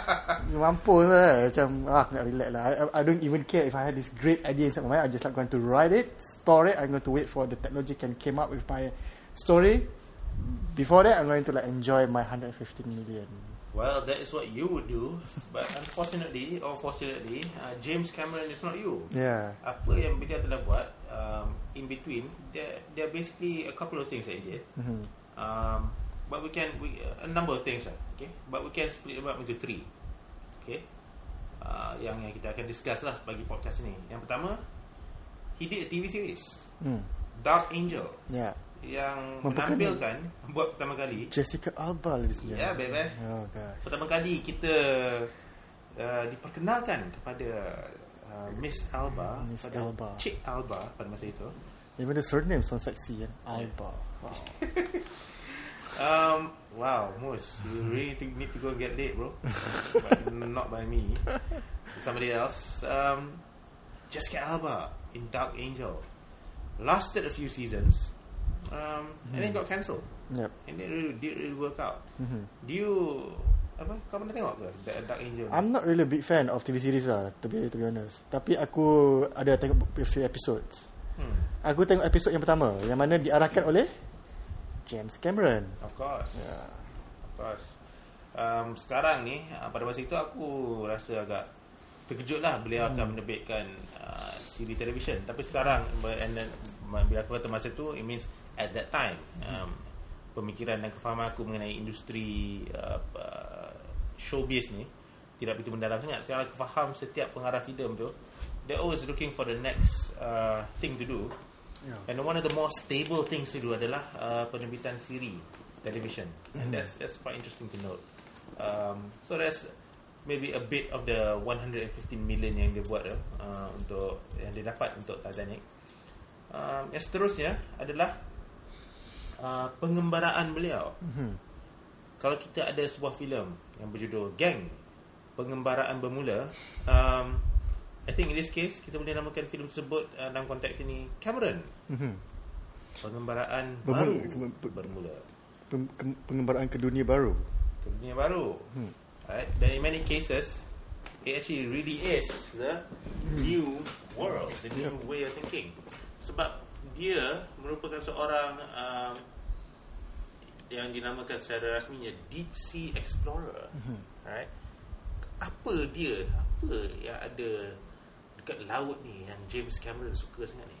mampus lah. Macam, ah, aku nak relax lah. I, I don't even care if I had this great idea inside my mind. I'm just like going to write it, store it. I'm going to wait for the technology can came up with my story. Before that, I'm going to like enjoy my 115 million. Well, that is what you would do. But unfortunately, or fortunately, uh, James Cameron is not you. Yeah. Apa yang beliau telah buat um, in between, there, there are basically a couple of things that he did. Mhm. Um, but we can, we, a number of things lah. Okay? But we can split them up into three. Okay? Uh, yang, yang kita akan discuss lah bagi podcast ni. Yang pertama, he did a TV series. Hmm. Dark Angel. Yeah. Yang Memperkenal- menampilkan, buat pertama kali, Jessica Alba lah di sini. Ya, baby. Oh, God. pertama kali kita uh, diperkenalkan kepada uh, Miss Alba, Miss pada Alba. Cik Alba pada masa itu. Even the surname sounds sexy kan. Alba. Wow. Um, wow, Mus, you really think- need to go get date, bro. but not by me, somebody else. Um, Jessica Alba in Dark Angel lasted a few seasons, um, and then got cancelled, Yep. and then really did really work out. Mhm. Do you apa? Kau pernah tengok ke Dark Dark Angel? I'm not really a big fan of TV series lah, to be, to be honest. Tapi aku ada tengok a few episodes. Hmm. Aku tengok episod yang pertama, yang mana diarahkan oleh James Cameron. Of course. Yeah. Of course. Um, sekarang ni uh, pada masa itu aku rasa agak terkejut lah beliau akan menerbitkan uh, siri televisyen. Tapi sekarang and then, bila aku kata masa tu it means at that time um, pemikiran dan kefahaman aku mengenai industri uh, uh, showbiz ni tidak begitu mendalam sangat. Sekarang aku faham setiap pengarah filem tu they're always looking for the next uh, thing to do. Yeah. And one of the more stable things to do adalah uh, penerbitan siri television, and that's that's quite interesting to note. Um, so that's maybe a bit of the 115 million yang dia buat tu, uh, untuk yang dia dapat untuk Titanic. Um, yang seterusnya adalah uh, pengembaraan beliau. Mhm. Kalau kita ada sebuah filem yang berjudul Gang, pengembaraan bermula, um, I think in this case kita boleh namakan filem tersebut uh, dalam konteks ini Cameron. Mhm. Pengembaraan Bermula, baru ke- ber- bermula Pem- ke- pengembaraan ke dunia baru. ke dunia baru. Hmm. Right? Dan in many cases, it actually really is the new world, the new Yep. way of thinking. Sebab dia merupakan seorang um, yang dinamakan secara rasminya deep sea explorer. Right? Apa dia? Apa yang ada dekat laut ni yang James Cameron suka sangat ni?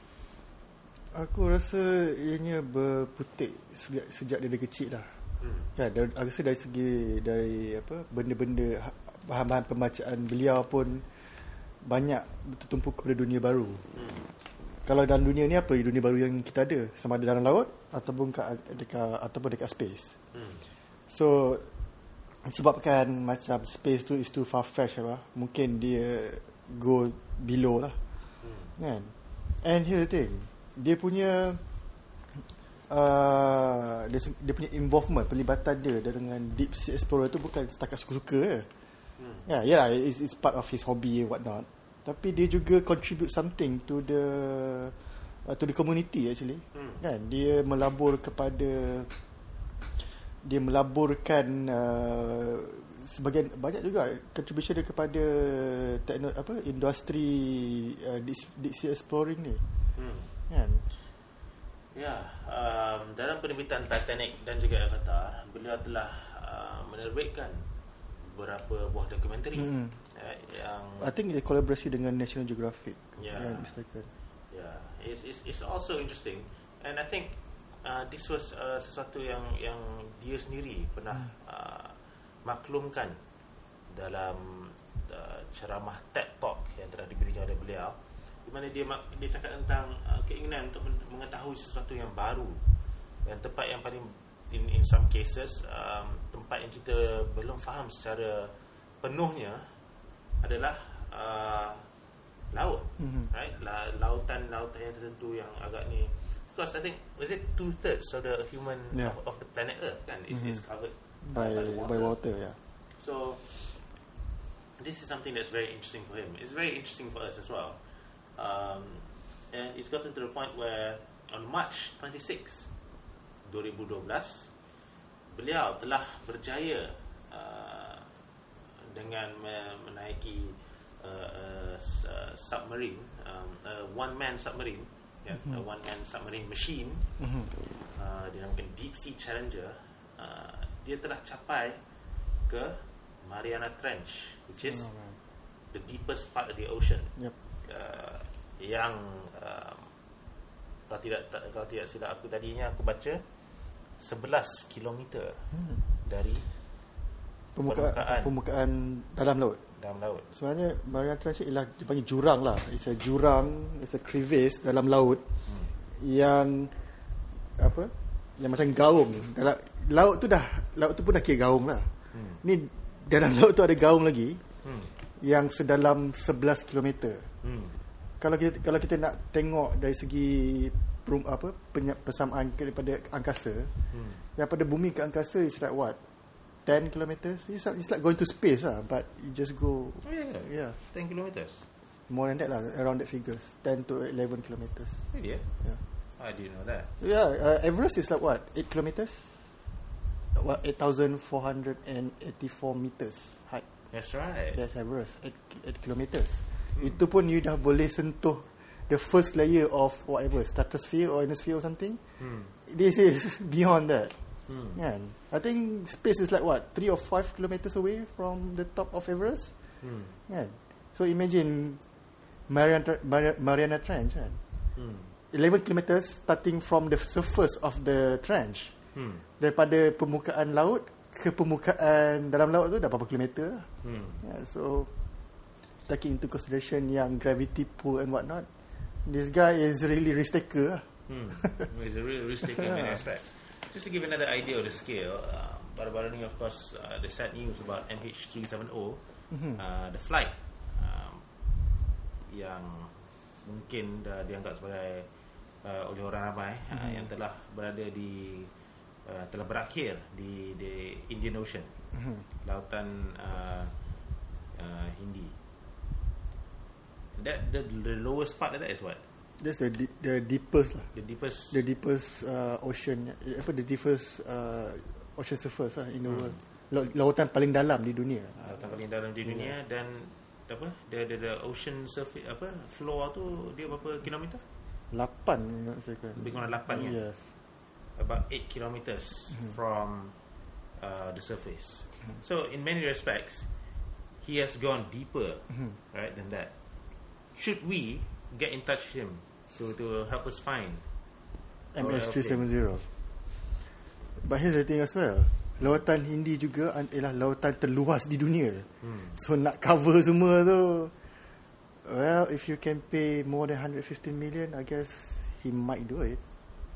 Aku rasa ianya berputik sejak, sejak dia kecil lah. Hmm. Kan, dari, aku rasa dari segi dari apa benda-benda ha- bahan-bahan pembacaan beliau pun banyak tertumpu kepada dunia baru. Hmm. Kalau dalam dunia ni apa dunia baru yang kita ada sama ada dalam laut ataupun kat, dekat ataupun dekat space. Hmm. So sebabkan macam space tu is too far fetched apa, mungkin dia go below lah. Hmm. Kan? And here's the thing. Dia punya uh, dia, dia punya involvement pelibatan dia dengan deep sea explorer tu bukan setakat suka-suka je. Hmm. Ya, yeah, yeah, it's, it's part of his hobby and what not. Tapi dia juga contribute something to the uh, to the community actually. Hmm. Kan dia melabur kepada dia melaburkan uh, sebagian banyak juga contribution dia kepada tekno, apa industri uh, sea exploring ni. Hmm. Kan? Ya, um, dalam penerbitan Titanic dan juga Avatar, beliau telah uh, menerbitkan beberapa buah dokumentari Hmm. Uh, yang I think dia kolaborasi dengan National Geographic. Ya. Yang mistaken. yeah, it's, it's it's also interesting and I think uh, this was uh, sesuatu yang yang dia sendiri pernah uh, maklumkan dalam uh, ceramah TED Talk yang telah diberikan oleh beliau di mana dia dia cakap tentang uh, keinginan untuk men- mengetahui sesuatu yang baru dan tempat yang paling in in some cases um, tempat yang kita belum faham secara penuhnya adalah uh, laut Mhm. right La, lautan lautan yang tertentu yang agak ni because I think was it two thirds of the human Yeah. of, of the planet Earth kan is, Mhm. is covered By the by water, yeah. so this is something that's very interesting for him. It's very interesting for us as well. Um, and it's gotten to the point where on March 26, 2012, beliau telah berjaya dengan me- menaiki uh, uh, uh, submarine, um, a one-man submarine, yeah, a one-man submarine machine Mhm. uh, dinamakan Deep Sea Challenger uh, dia telah capai ke Mariana Trench which is man. the deepest part of the ocean Yep. uh, yang um, kalau tidak kalau tidak silap aku tadinya aku baca 11 kilometer Hmm. dari Permukaan, Permukaan. permukaan dalam laut. dalam laut Sebenarnya Mariana Trench ialah dia panggil jurang lah. It's a jurang, it's a crevice dalam laut hmm. yang apa? Yang macam gaung. Dalam laut tu dah laut tu pun dah kira gaung lah. Hmm. Ni dalam laut tu ada gaung lagi Hmm. yang sedalam 11 kilometer. Hmm. Kalau kita kalau kita nak tengok dari segi perum, apa persamaan daripada angkasa, Hmm. daripada bumi ke angkasa is like what? 10 kilometers? It's it's like going to space lah, but you just go Oh, yeah. yeah, 10 kilometers more than that lah, around that figures, 10 to 11 kilometers. really yeah? Yeah. I didn't know that Yeah, uh, Everest is like what? 8 kilometers? What 8484 meters height. that's right That's Everest 8, 8 kilometers. Itu pun you dah boleh sentuh the first layer of whatever stratosphere or ionosphere or something. hmm. This is beyond that. Hmm. Kan? I think space is like what? 3 or 5 kilometers away from the top of Everest. Hmm. Kan? So imagine Mariana, Mariana, Mariana Trench kan? Hmm. 11 kilometers starting from the surface of the trench. Hmm. Daripada permukaan laut ke permukaan dalam laut tu dah berapa kilometer lah. Hmm. Yeah, so taking into consideration yang gravity pull and whatnot, this guy is really risk taker. lah. Hmm. It's a real risk taking in many aspects. Just to give another idea of the scale, uh, baru-baru ni of course uh, the sad news about MH370, Mhm. uh, the flight um, yang mungkin dah dianggap sebagai uh, oleh orang ramai uh, Mhm. yang telah berada di uh, telah berakhir di di Indian Ocean, Mhm. lautan uh, uh, Hindi. That the, the lowest part of that is what? That's the di- the deepest lah. The deepest The deepest uh, ocean apa the deepest uh, ocean surface lah in the Hmm. world. Laut- Lautan paling dalam di dunia. lautan paling dalam di dunia dan apa the, the the ocean surface apa floor tu dia berapa kilometer 8 not mistaken. lebih kurang 8 ya Yes. about 8 kilometers from uh, the surface so in many respects he has gone deeper Mhm. right than that should we get in touch with him to to help us find MS370. But here's the thing as well. Lautan Hindi juga ialah lautan terluas di dunia. hmm. So nak cover semua tu Well, if you can pay more than 115 million, I guess he might do it.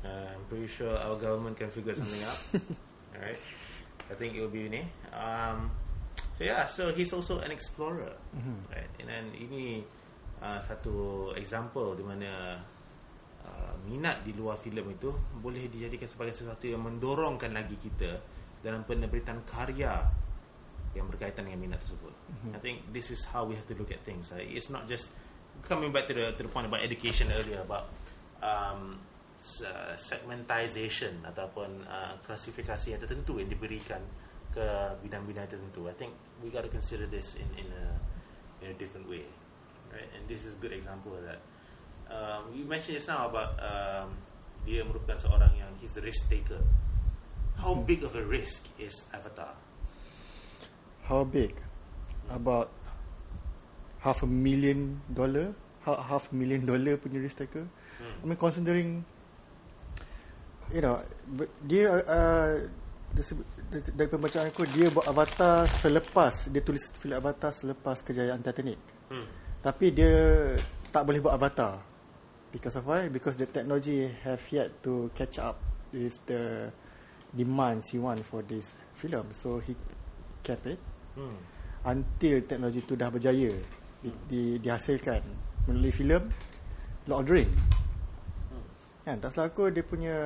Uh, I'm pretty sure our government can figure something out. Alright. I think it will be ini. Um, so yeah, so he's also an explorer. Right. And then ini uh, satu example di mana minat di luar filem itu boleh dijadikan sebagai sesuatu yang mendorongkan lagi kita dalam penerbitan karya yang berkaitan dengan minat tersebut. Mm-hmm. I think this is how we have to look at things. It's not just coming back to the to the point about education earlier about um, uh, segmentation ataupun uh, klasifikasi yang tertentu yang diberikan ke bidang-bidang tertentu. I think we got to consider this in in a in a different way, right? And this is a good example of that. Um, you mentioned just now about um, dia merupakan seorang yang he's the risk taker. How big of a risk is Avatar? How big? About half a million dollar, ha- half a million dollar punya risk taker. Hmm. I mean considering you know but dia uh, dari pembacaan aku dia buat Avatar selepas dia tulis filem Avatar selepas kejayaan Titanic. Hmm. Tapi dia tak boleh buat Avatar. Because of why? Because the technology have yet to catch up with the demands he want for this film. So he kept it Hmm. until teknologi itu dah berjaya di, di, dihasilkan melalui filem Lord of the Ring. Kan, tak salah aku dia punya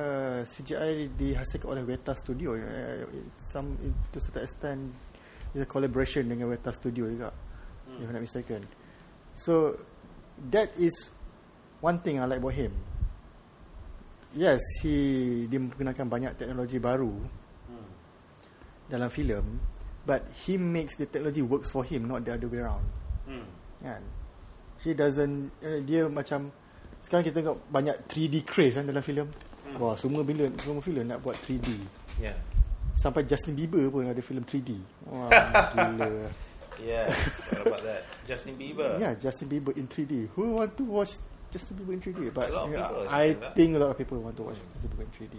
CGI dihasilkan oleh Weta Studio. Uh, some to certain extent is a collaboration dengan Weta Studio juga. If I'm not mistaken. So that is one thing I like about him. Yes, he dia menggunakan banyak teknologi baru Hmm. dalam filem, but he makes the technology works for him, not the other way around. Hmm. Kan? He doesn't uh, dia macam sekarang kita tengok banyak 3D craze kan dalam filem. Hmm. Wah, semua bila semua filem nak buat 3D. Yeah. Sampai Justin Bieber pun ada filem 3D. Wah, gila. Yeah. what about that? Justin Bieber. Yeah, Justin Bieber in 3D. Who want to watch Justin Bieber in 3D? But A yeah, people I think a lot of people want to watch Justin Bieber in 3D.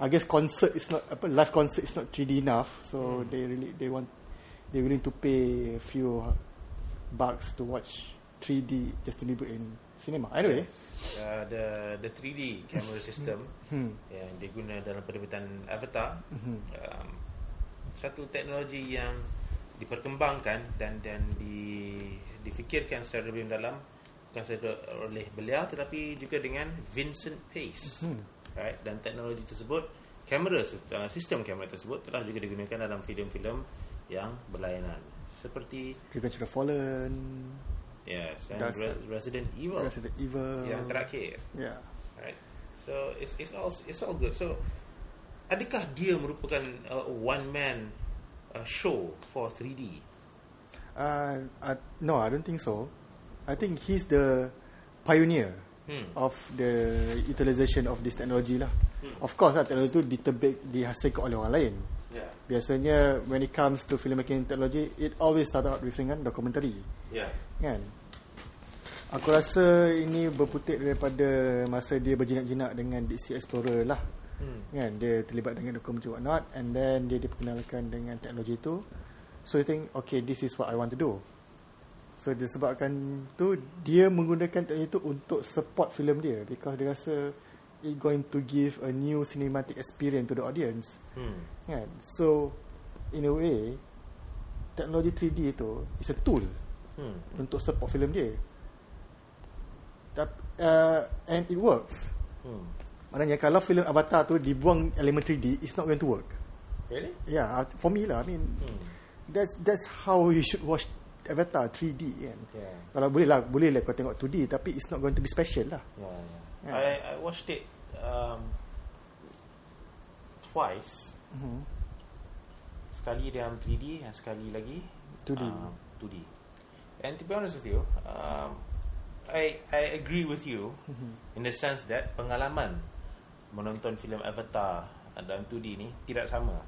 I guess concert is not apa live concert is not 3D enough, so they really they want they willing to pay a few bucks to watch 3D Justin Bieber in cinema. Anyway, Uh, the the 3D camera system hmm. yang diguna dalam penerbitan Avatar Mhm. um, satu teknologi yang diperkembangkan dan dan di difikirkan secara lebih mendalam bukan sahaja oleh beliau tetapi juga dengan Vincent Pace Hmm. right dan teknologi tersebut kamera uh, sistem kamera tersebut telah juga digunakan dalam filem-filem yang berlainan seperti Revenge of the Fallen, yes and Re-. Resident Evil Resident Evil. yang terakhir Yeah. right so it's it's all it's all good so adakah dia merupakan uh, one man uh, show for 3D Uh, uh, no, I don't think so. I think he's the pioneer hmm. of the utilization of this technology lah. Hmm. Of course lah teknologi tu ditebik dihasilkan oleh orang lain. yeah Biasanya when it comes to filmmaking technology, it always start out with dengan documentary, yeah kan? Aku rasa ini berputik daripada masa dia berjinak-jinak dengan Sea Explorer lah. hmm. Kan dia terlibat dengan documentary whatnot and then dia diperkenalkan dengan teknologi tu. So you think okay this is what I want to do. So disebabkan tu dia menggunakan teknologi tu untuk support filem dia because dia rasa it going to give a new cinematic experience to the audience. Hmm. Kan? So in a way teknologi 3D tu is a tool Hmm. untuk support filem dia. Tapi uh, and it works. Hmm. Maknanya kalau filem Avatar tu dibuang elemen 3D it's not going to work. really Yeah, uh, for me lah. I mean, hmm. that's that's how you should watch Avatar 3D kan. yeah Kalau boleh lah, boleh lah kau tengok 2D tapi it's not going to be special lah. yeah, yeah. Yeah. I I watched it um, twice Mm-hmm. sekali dalam 3D dan sekali lagi 2D. um, 2D and to be honest with you um, I I agree with you Mm-hmm. in the sense that pengalaman menonton filem Avatar dalam 2D ni tidak sama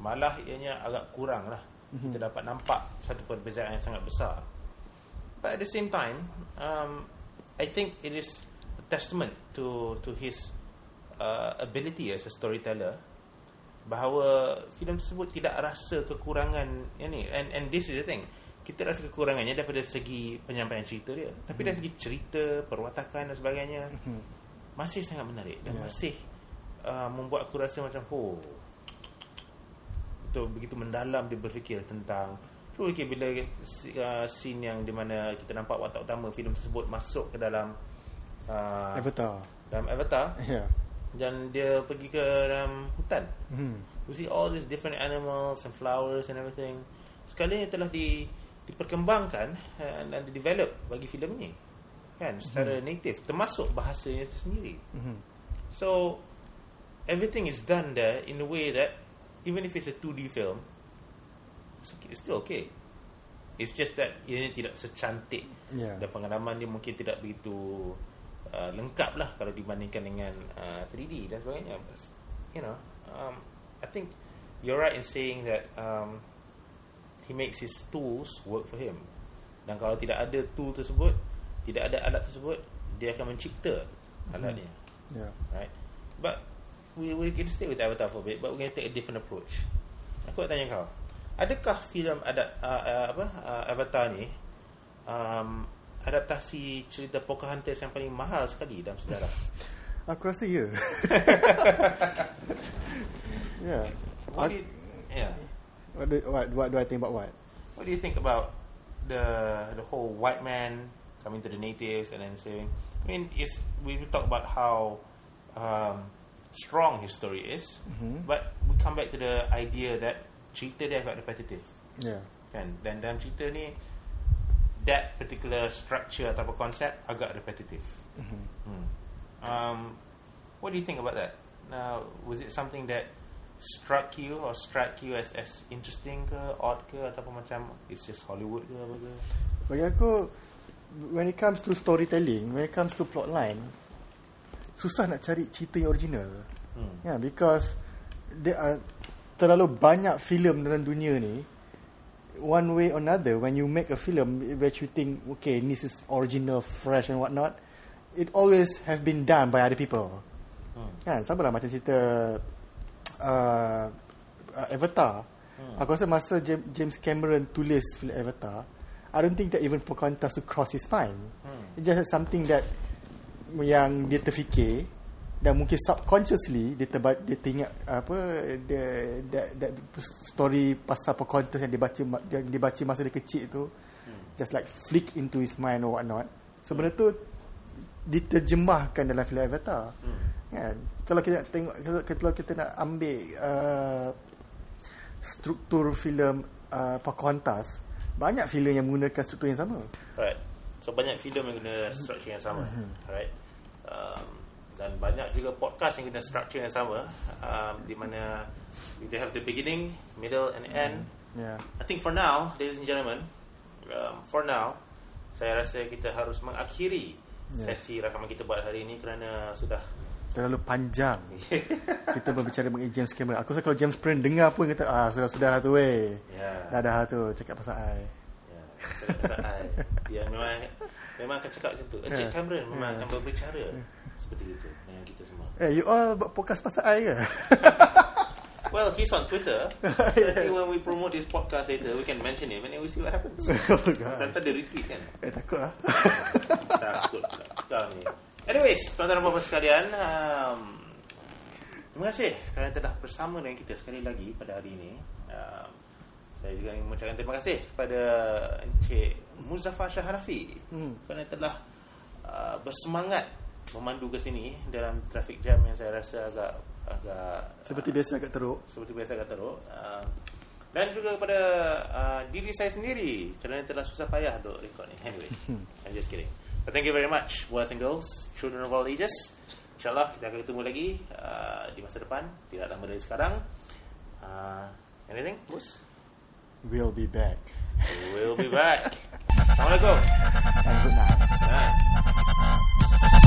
malah ianya agak kurang lah Mhm. kita dapat nampak satu perbezaan yang sangat besar but at the same time um, I think it is a testament to to his uh, ability as a storyteller bahawa filem tersebut tidak rasa kekurangan ini and and this is the thing kita rasa kekurangannya daripada segi penyampaian cerita dia tapi dari segi cerita perwatakan dan sebagainya Mhm. masih sangat menarik dan Ya. masih uh, membuat aku rasa macam oh betul begitu mendalam dia berfikir tentang tu okay, bila uh, scene yang di mana kita nampak watak utama filem tersebut masuk ke dalam uh, Avatar. dalam Avatar Yeah. dan dia pergi ke dalam hutan. Hmm. You see all these different animals and flowers and everything. Sekali ini telah di, diperkembangkan uh, dan di develop bagi filem ini. Kan secara native termasuk bahasanya itu sendiri. Mhm. So everything is done there in a way that even if it's a 2D film, it's, okay, it's still okay. It's just that ini tidak secantik Yeah. dan pengalaman dia mungkin tidak begitu uh, lengkap lah kalau dibandingkan dengan uh, 3D dan sebagainya. But, you know, um, I think you're right in saying that um, he makes his tools work for him. Dan kalau tidak ada tool tersebut, tidak ada alat tersebut, dia akan mencipta alatnya. Yeah. Right? But we we can stay with Avatar for a bit, but we're going to take a different approach. Aku nak tanya kau, adakah filem ada uh, uh, apa uh, Avatar ni um, adaptasi cerita Pocahontas yang paling mahal sekali dalam sejarah? Aku rasa ya. yeah. What do you, yeah. What do, what, what do I think about what? What do you think about the the whole white man coming to the natives and then saying? I mean, is we we talk about how um, strong his story is, Mhm. but we come back to the idea that cerita dia agak repetitive, Yeah. kan? Dan dalam cerita ni, that particular structure atau konsep agak repetitive. Mhm. Hmm. Um, what do you think about that? Now, was it something that struck you or struck you as as interesting ke, odd ke, ataupun macam it's just Hollywood ke apa ke? Bagi aku when it comes to storytelling, when it comes to plotline, susah nak cari cerita yang original. Hmm. Yeah, because there are terlalu banyak filem dalam dunia ni. One way or another, when you make a film which you think, okay, this is original, fresh and whatnot, it always have been done by other people. Hmm. Kan, sama lah macam cerita uh, uh, Avatar. Hmm. Aku rasa masa Jam- James Cameron tulis film Avatar, I don't think that even Pocahontas to cross his mind. Hmm. It just something that yang dia terfikir dan mungkin subconsciously dia terba, dia teringat apa dia that, that story pasal Pocahontas yang dia baca yang dia baca masa dia kecil tu Hmm. just like flick into his mind or whatnot. Sebenarnya tu diterjemahkan dalam filem Avatar. Hmm. Kan? Kalau kita tengok kalau, kalau kita nak ambil uh, struktur filem uh, Pocahontas, banyak filem yang menggunakan struktur yang sama. Right. So banyak filem yang guna structure yang sama. Right. Um, dan banyak juga podcast yang guna structure yang sama um, di mana they have the beginning, middle and end. Ya. I think for now, ladies and gentlemen, um, for now, saya rasa kita harus mengakhiri Ya. sesi rakaman kita buat hari ini kerana sudah Terlalu panjang kita berbicara mengenai James Cameron. Aku rasa kalau James Cameron dengar pun kata ah sudah-sudah lah tu weh. ya. Dah dah lah tu cakap pasal ai. Ya. I. Dia memang memang akan cakap macam tu. Encik Ya. Cameron memang Ya. akan berbicara seperti itu dengan kita semua. Eh you all buat podcast pasal ai ke? Well, he's on Twitter. I think when we promote this podcast later, we can mention him and then we see what happens. oh. Nanti dia retweet kan? Eh takut lah. Takut pula. Kau ni. Anyways, tuan-tuan dan puan sekalian, um, terima kasih kerana telah bersama dengan kita sekali lagi pada hari ini. Um, saya juga ingin mengucapkan terima kasih kepada Encik Muzaffar Shah Hanafi Hmm. kerana telah uh, bersemangat memandu ke sini dalam traffic jam yang saya rasa agak agak Seperti biasa agak teruk. seperti biasa kata teruk uh, dan juga kepada uh, diri saya sendiri kerana telah susah payah untuk record ni anyway I'm just kidding but thank you very much boys and girls children of all ages insyaAllah kita akan ketemu lagi uh, di masa depan tidak lama dari sekarang uh, anything Mus? We'll be back. we'll be back Assalamualaikum And good night. Alright.